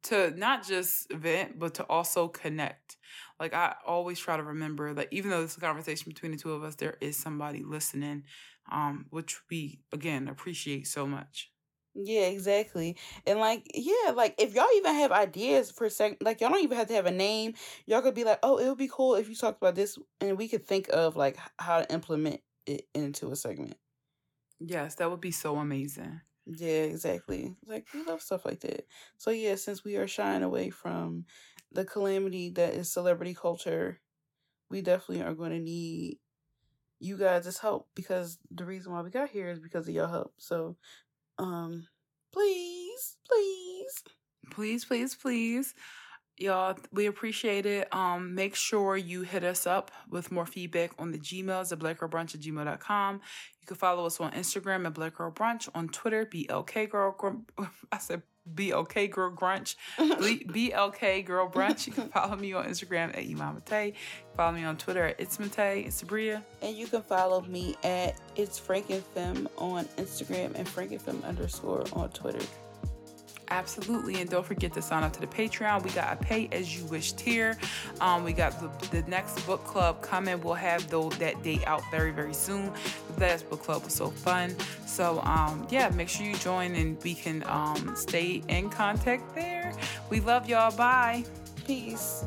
to not just vent, but to also connect. Like I always try to remember that even though a conversation between the two of us, there is somebody listening, um, which we again appreciate so much. Yeah, exactly. And like, yeah, like if y'all even have ideas for sec, like y'all don't even have to have a name. Y'all could be like, oh, it would be cool if you talked about this, and we could think of like how to implement it into a segment. Yes, that would be so amazing. Yeah, exactly. Like we love stuff like that. So yeah, since we are shying away from the calamity that is celebrity culture, we definitely are going to need you guys' help because the reason why we got here is because of your help. So, um, please, please, please, please, please y'all we appreciate it. Um make sure you hit us up with more feedback on the gmails at blackgirlbrunch at gmail.com you can follow us on instagram at blackgirlbrunch on twitter blk girl [LAUGHS] i said blk girl brunch [LAUGHS] blk girl brunch. You can follow me on instagram at imamate. Follow me on twitter at it's mate it's sabria. And you can follow me at it's frankenfem on instagram and frankenfem underscore on twitter Absolutely. And don't forget to sign up to the Patreon. We got a pay as you wish tier. Um, we got the, the next book club coming. We'll have though that date out very, very soon. The last book club was so fun. So um, yeah, make sure you join and we can um, stay in contact there. We love y'all. Bye. Peace.